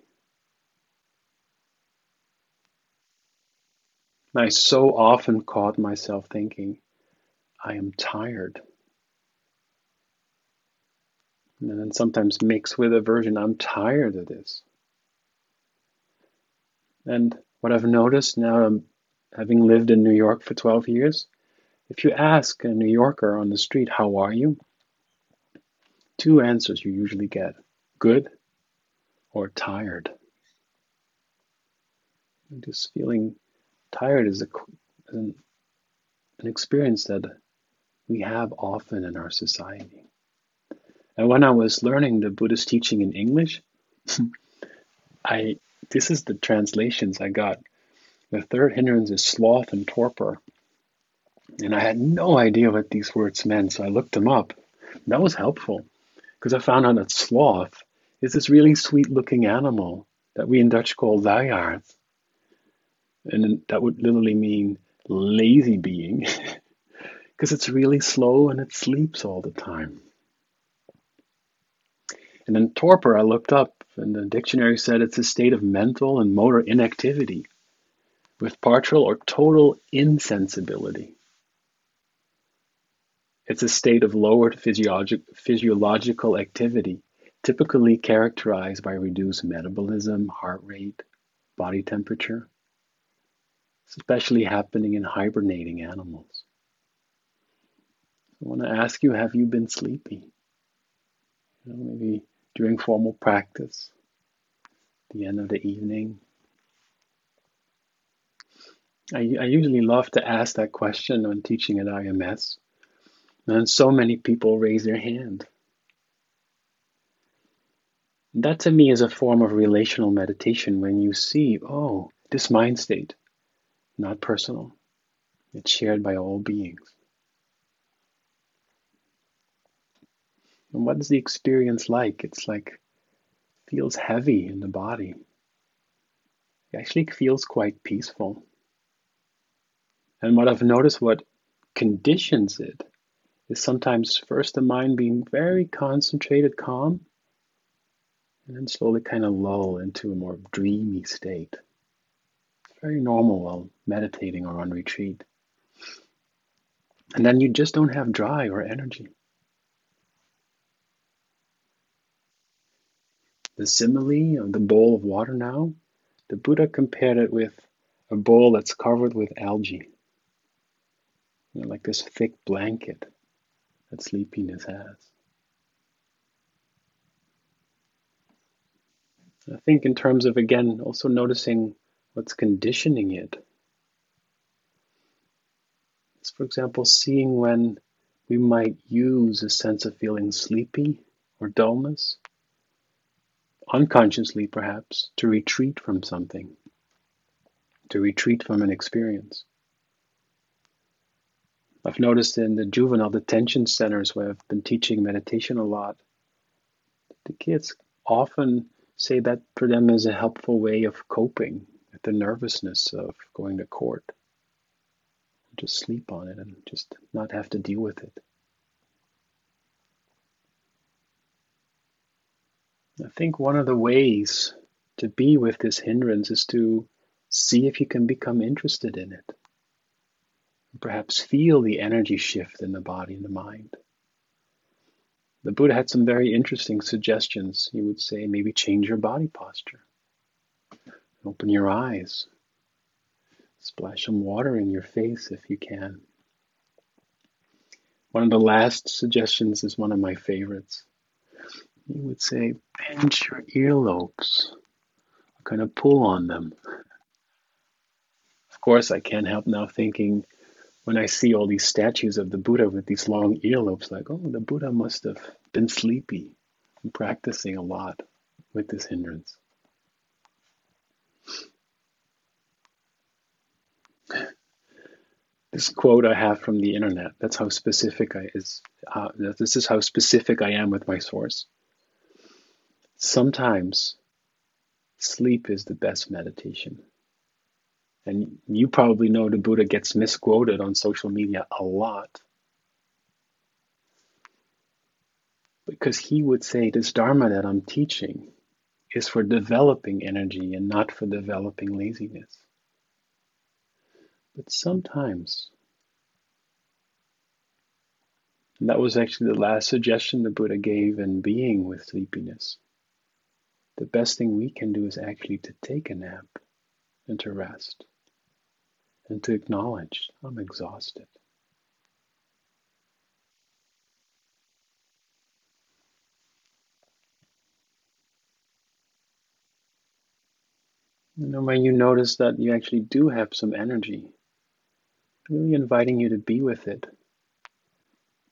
I so often caught myself thinking, I am tired. And then sometimes mix with aversion, I'm tired of this. And What I've noticed now, um, having lived in New York for 12 years, if you ask a New Yorker on the street, How are you? two answers you usually get good or tired. And just feeling tired is a, an, an experience that we have often in our society. And when I was learning the Buddhist teaching in English, I this is the translations I got. The third hindrance is sloth and torpor. And I had no idea what these words meant, so I looked them up. That was helpful because I found out that sloth is this really sweet looking animal that we in Dutch call luiaard. And that would literally mean lazy being because it's really slow and it sleeps all the time. And then torpor, I looked up, and the dictionary said it's a state of mental and motor inactivity with partial or total insensibility. It's a state of lowered physiologic, physiological activity, typically characterized by reduced metabolism, heart rate, body temperature. Especially happening in hibernating animals. I want to ask you have you been sleepy? You know, maybe during formal practice, the end of the evening. I, I usually love to ask that question when teaching at IMS, and so many people raise their hand. That to me is a form of relational meditation when you see, oh, this mind state, not personal, it's shared by all beings. And what is the experience like? It's like feels heavy in the body. It actually feels quite peaceful. And what I've noticed what conditions it is sometimes first the mind being very concentrated, calm, and then slowly kind of lull into a more dreamy state. It's very normal while meditating or on retreat. And then you just don't have drive or energy. The simile of the bowl of water now, the Buddha compared it with a bowl that's covered with algae. You know, like this thick blanket that sleepiness has. I think, in terms of again, also noticing what's conditioning it. It's, for example, seeing when we might use a sense of feeling sleepy or dullness unconsciously perhaps, to retreat from something, to retreat from an experience. I've noticed in the juvenile detention centers where I've been teaching meditation a lot, the kids often say that for them is a helpful way of coping with the nervousness of going to court. Just sleep on it and just not have to deal with it. I think one of the ways to be with this hindrance is to see if you can become interested in it. Perhaps feel the energy shift in the body and the mind. The Buddha had some very interesting suggestions. He would say maybe change your body posture, open your eyes, splash some water in your face if you can. One of the last suggestions is one of my favorites you would say, pinch your earlobes, kind of pull on them. Of course, I can't help now thinking when I see all these statues of the Buddha with these long earlobes, like, oh, the Buddha must have been sleepy and practicing a lot with this hindrance. This quote I have from the internet. That's how specific I is. Uh, this is how specific I am with my source. Sometimes sleep is the best meditation. And you probably know the Buddha gets misquoted on social media a lot. Because he would say this Dharma that I'm teaching is for developing energy and not for developing laziness. But sometimes, and that was actually the last suggestion the Buddha gave in being with sleepiness the best thing we can do is actually to take a nap and to rest and to acknowledge I'm exhausted. And when you notice that you actually do have some energy, really inviting you to be with it.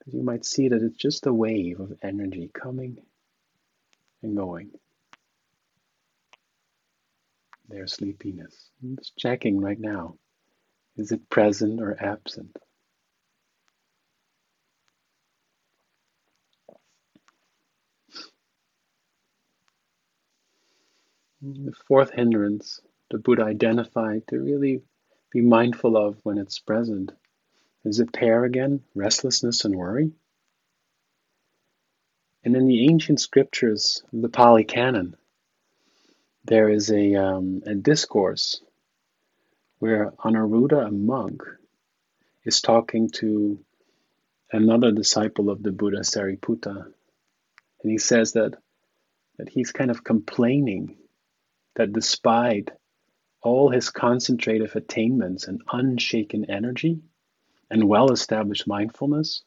You might see that it's just a wave of energy coming and going. Their sleepiness. I'm just checking right now. Is it present or absent? The fourth hindrance the Buddha identified to really be mindful of when it's present is a pair again, restlessness and worry. And in the ancient scriptures, the Pali Canon, there is a, um, a discourse where Anuruddha, a monk, is talking to another disciple of the Buddha, Sariputta. And he says that, that he's kind of complaining that despite all his concentrative attainments and unshaken energy and well established mindfulness,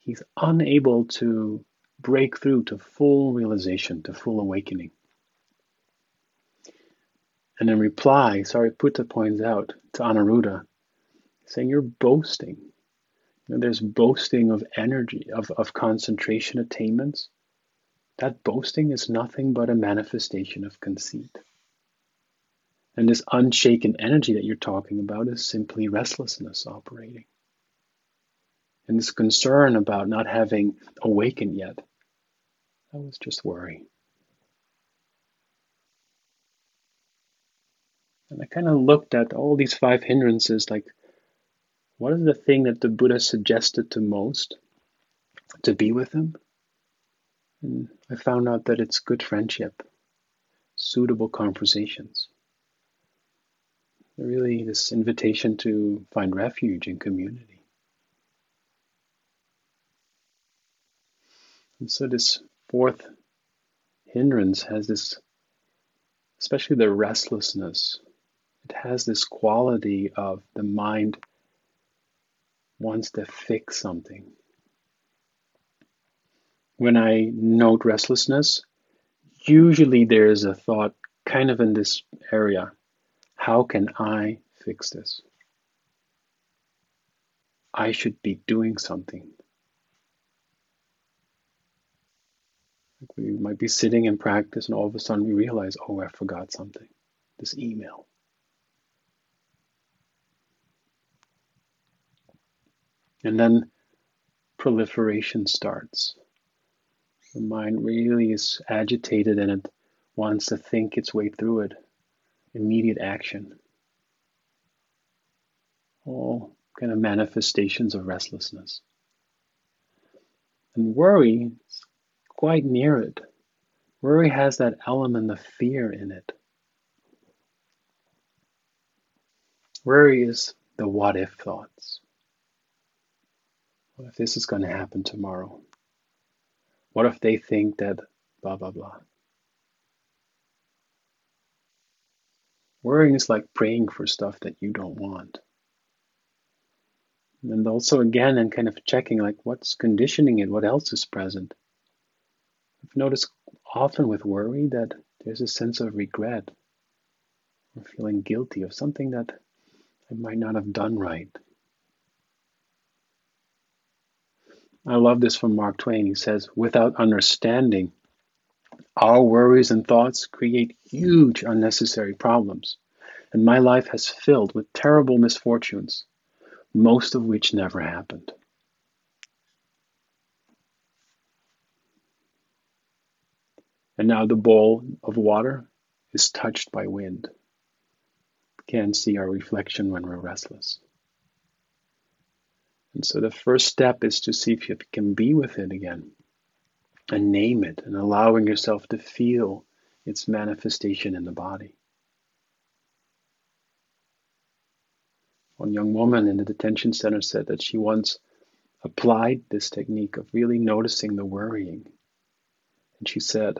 he's unable to break through to full realization, to full awakening. And in reply, Sariputta points out to Anuruddha, saying, You're boasting. You know, there's boasting of energy, of, of concentration attainments. That boasting is nothing but a manifestation of conceit. And this unshaken energy that you're talking about is simply restlessness operating. And this concern about not having awakened yet, that was just worry. And I kind of looked at all these five hindrances like, what is the thing that the Buddha suggested to most to be with him? And I found out that it's good friendship, suitable conversations. Really, this invitation to find refuge in community. And so, this fourth hindrance has this, especially the restlessness has this quality of the mind wants to fix something. When I note restlessness, usually there's a thought kind of in this area how can I fix this? I should be doing something. We might be sitting in practice and all of a sudden we realize, oh, I forgot something. This email. And then proliferation starts. The mind really is agitated and it wants to think its way through it. Immediate action. All kind of manifestations of restlessness. And worry is quite near it. Worry has that element of fear in it. Worry is the what if thoughts. What if this is going to happen tomorrow? What if they think that blah, blah, blah? Worrying is like praying for stuff that you don't want. And also, again, and kind of checking like what's conditioning it, what else is present. I've noticed often with worry that there's a sense of regret or feeling guilty of something that I might not have done right. I love this from Mark Twain. He says, without understanding, our worries and thoughts create huge unnecessary problems. And my life has filled with terrible misfortunes, most of which never happened. And now the bowl of water is touched by wind. Can't see our reflection when we're restless. And so the first step is to see if you can be with it again and name it and allowing yourself to feel its manifestation in the body. One young woman in the detention center said that she once applied this technique of really noticing the worrying. And she said,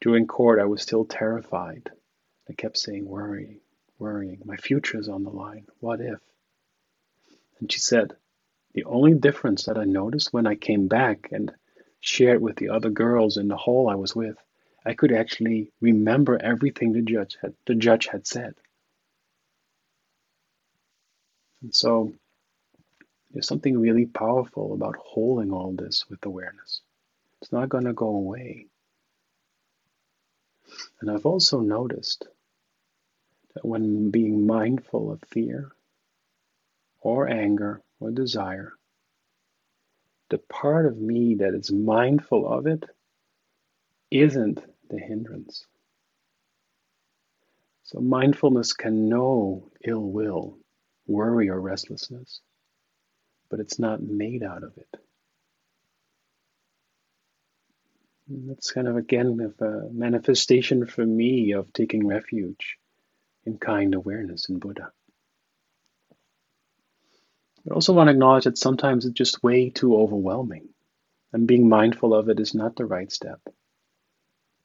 during court, I was still terrified. I kept saying worrying, worrying. My future is on the line. What if? And she said, the only difference that I noticed when I came back and shared with the other girls in the hall I was with, I could actually remember everything the judge had the judge had said. And so there's something really powerful about holding all this with awareness. It's not going to go away. And I've also noticed that when being mindful of fear or anger or desire, the part of me that is mindful of it isn't the hindrance. So mindfulness can know ill will, worry, or restlessness, but it's not made out of it. And that's kind of again of a manifestation for me of taking refuge in kind awareness in Buddha. I also want to acknowledge that sometimes it's just way too overwhelming, and being mindful of it is not the right step.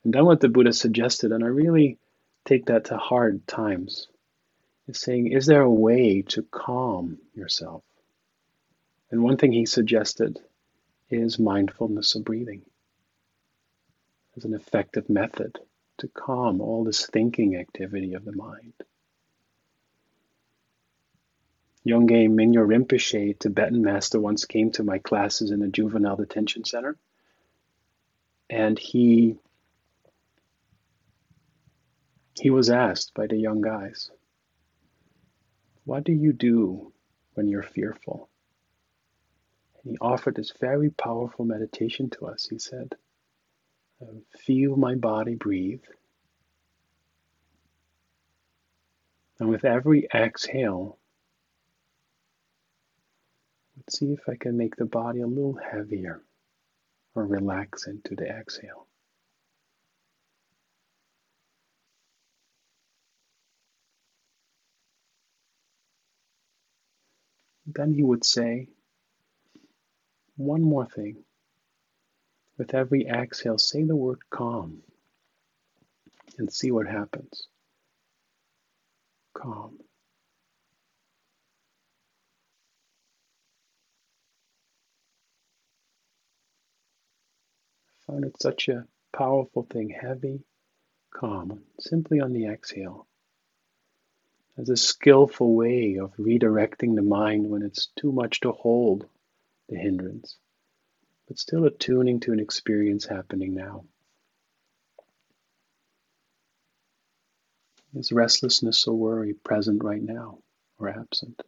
And then what the Buddha suggested, and I really take that to hard times, is saying, is there a way to calm yourself? And one thing he suggested is mindfulness of breathing as an effective method to calm all this thinking activity of the mind. Yongey Mingyur Rinpoche, Tibetan master, once came to my classes in a juvenile detention center. And he he was asked by the young guys, What do you do when you're fearful? And he offered this very powerful meditation to us. He said, um, Feel my body breathe. And with every exhale, see if I can make the body a little heavier or relax into the exhale. Then he would say, one more thing. With every exhale, say the word calm and see what happens. Calm. I found it such a powerful thing, heavy, calm, simply on the exhale. As a skillful way of redirecting the mind when it's too much to hold the hindrance but still attuning to an experience happening now. Is restlessness or worry present right now or absent?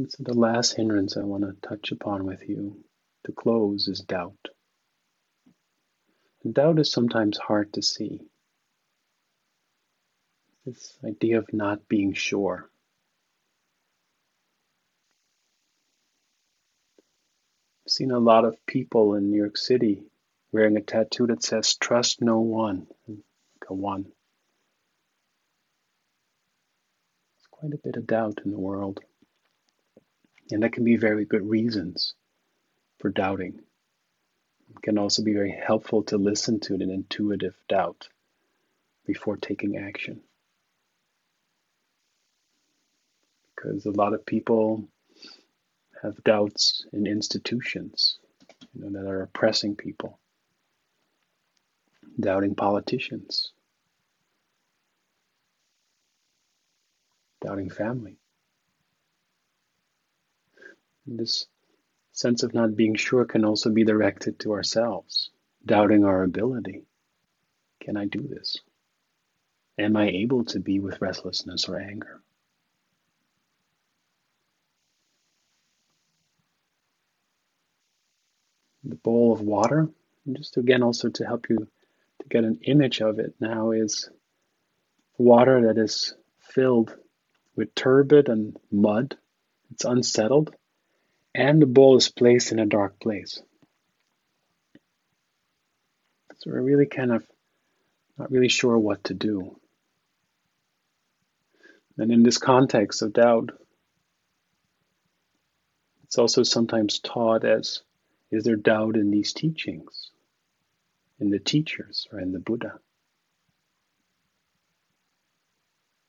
And so the last hindrance I want to touch upon with you to close is doubt. And doubt is sometimes hard to see this idea of not being sure. I've seen a lot of people in New York City wearing a tattoo that says, Trust no one. Like a one. There's quite a bit of doubt in the world. And that can be very good reasons for doubting. It can also be very helpful to listen to an intuitive doubt before taking action. because a lot of people have doubts in institutions you know, that are oppressing people, doubting politicians, doubting family. This sense of not being sure can also be directed to ourselves, doubting our ability. Can I do this? Am I able to be with restlessness or anger? the bowl of water. And just again, also to help you to get an image of it now is water that is filled with turbid and mud. It's unsettled, and the bowl is placed in a dark place. So we're really kind of not really sure what to do. And in this context of doubt, it's also sometimes taught as Is there doubt in these teachings, in the teachers, or in the Buddha?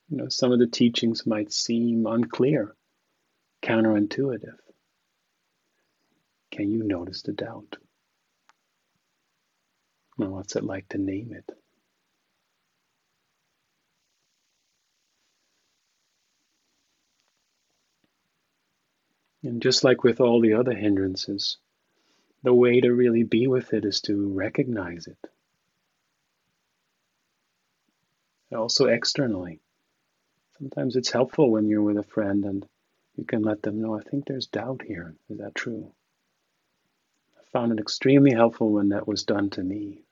You know, some of the teachings might seem unclear, counterintuitive. Can you notice the doubt? Well, what's it like to name it? And just like with all the other hindrances, the way to really be with it is to recognize it. And Also, externally. Sometimes it's helpful when you're with a friend and you can let them know, I think there's doubt here. Is that true? Found it extremely helpful when that was done to me.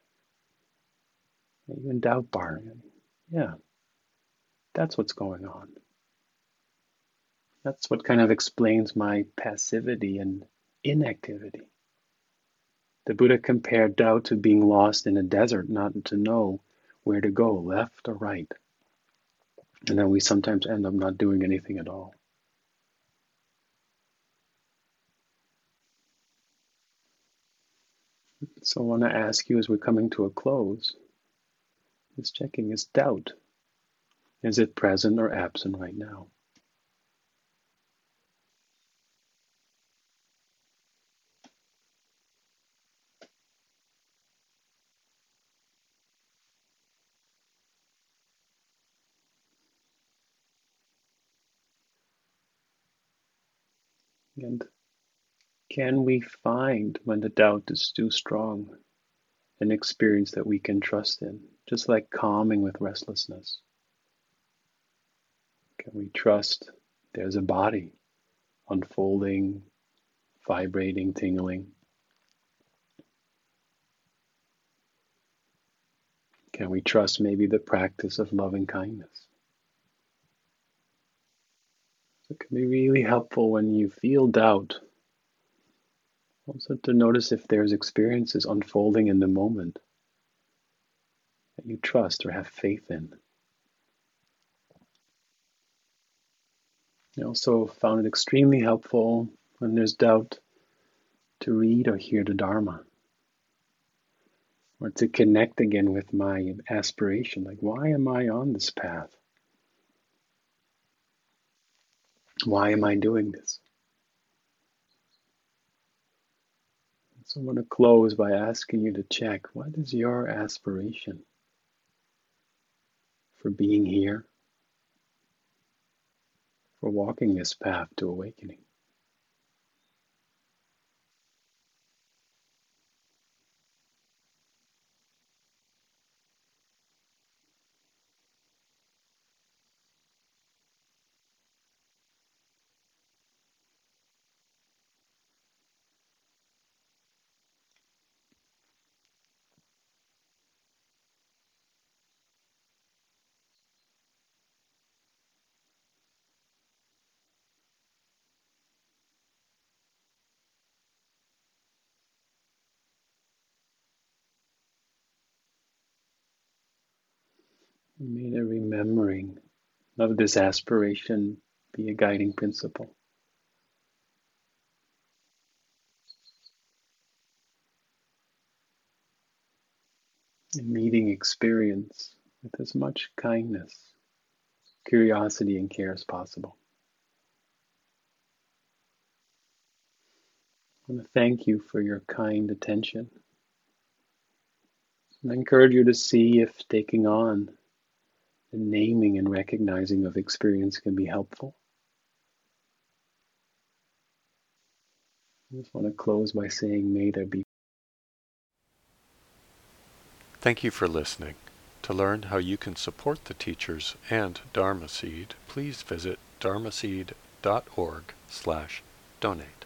Even doubt bar. Yeah, that's what's going on. That's what kind of explains my passivity and inactivity. The Buddha compared doubt to being lost in a desert, not to know where to go, left or right. And then we sometimes end up not doing anything at all. So I want to ask you as we're coming to a close this checking is doubt. Is it present or absent right now? And can we find when the doubt is too strong an experience that we can trust in, just like calming with restlessness? Can we trust there's a body unfolding, vibrating, tingling? Can we trust maybe the practice of loving kindness? It can be really helpful when you feel doubt. Also, to notice if there's experiences unfolding in the moment that you trust or have faith in. I also found it extremely helpful when there's doubt to read or hear the Dharma or to connect again with my aspiration. Like, why am I on this path? Why am I doing this? So I'm going to close by asking you to check what is your aspiration for being here, for walking this path to awakening? May the remembering of this aspiration be a guiding principle. And meeting experience with as much kindness, curiosity, and care as possible. I want to thank you for your kind attention. And I encourage you to see if taking on the naming and recognizing of experience can be helpful. I just want to close by saying, may there be. Thank you for listening. To learn how you can support the teachers and Dharma Seed, please visit dharma dharmaseed.org slash donate.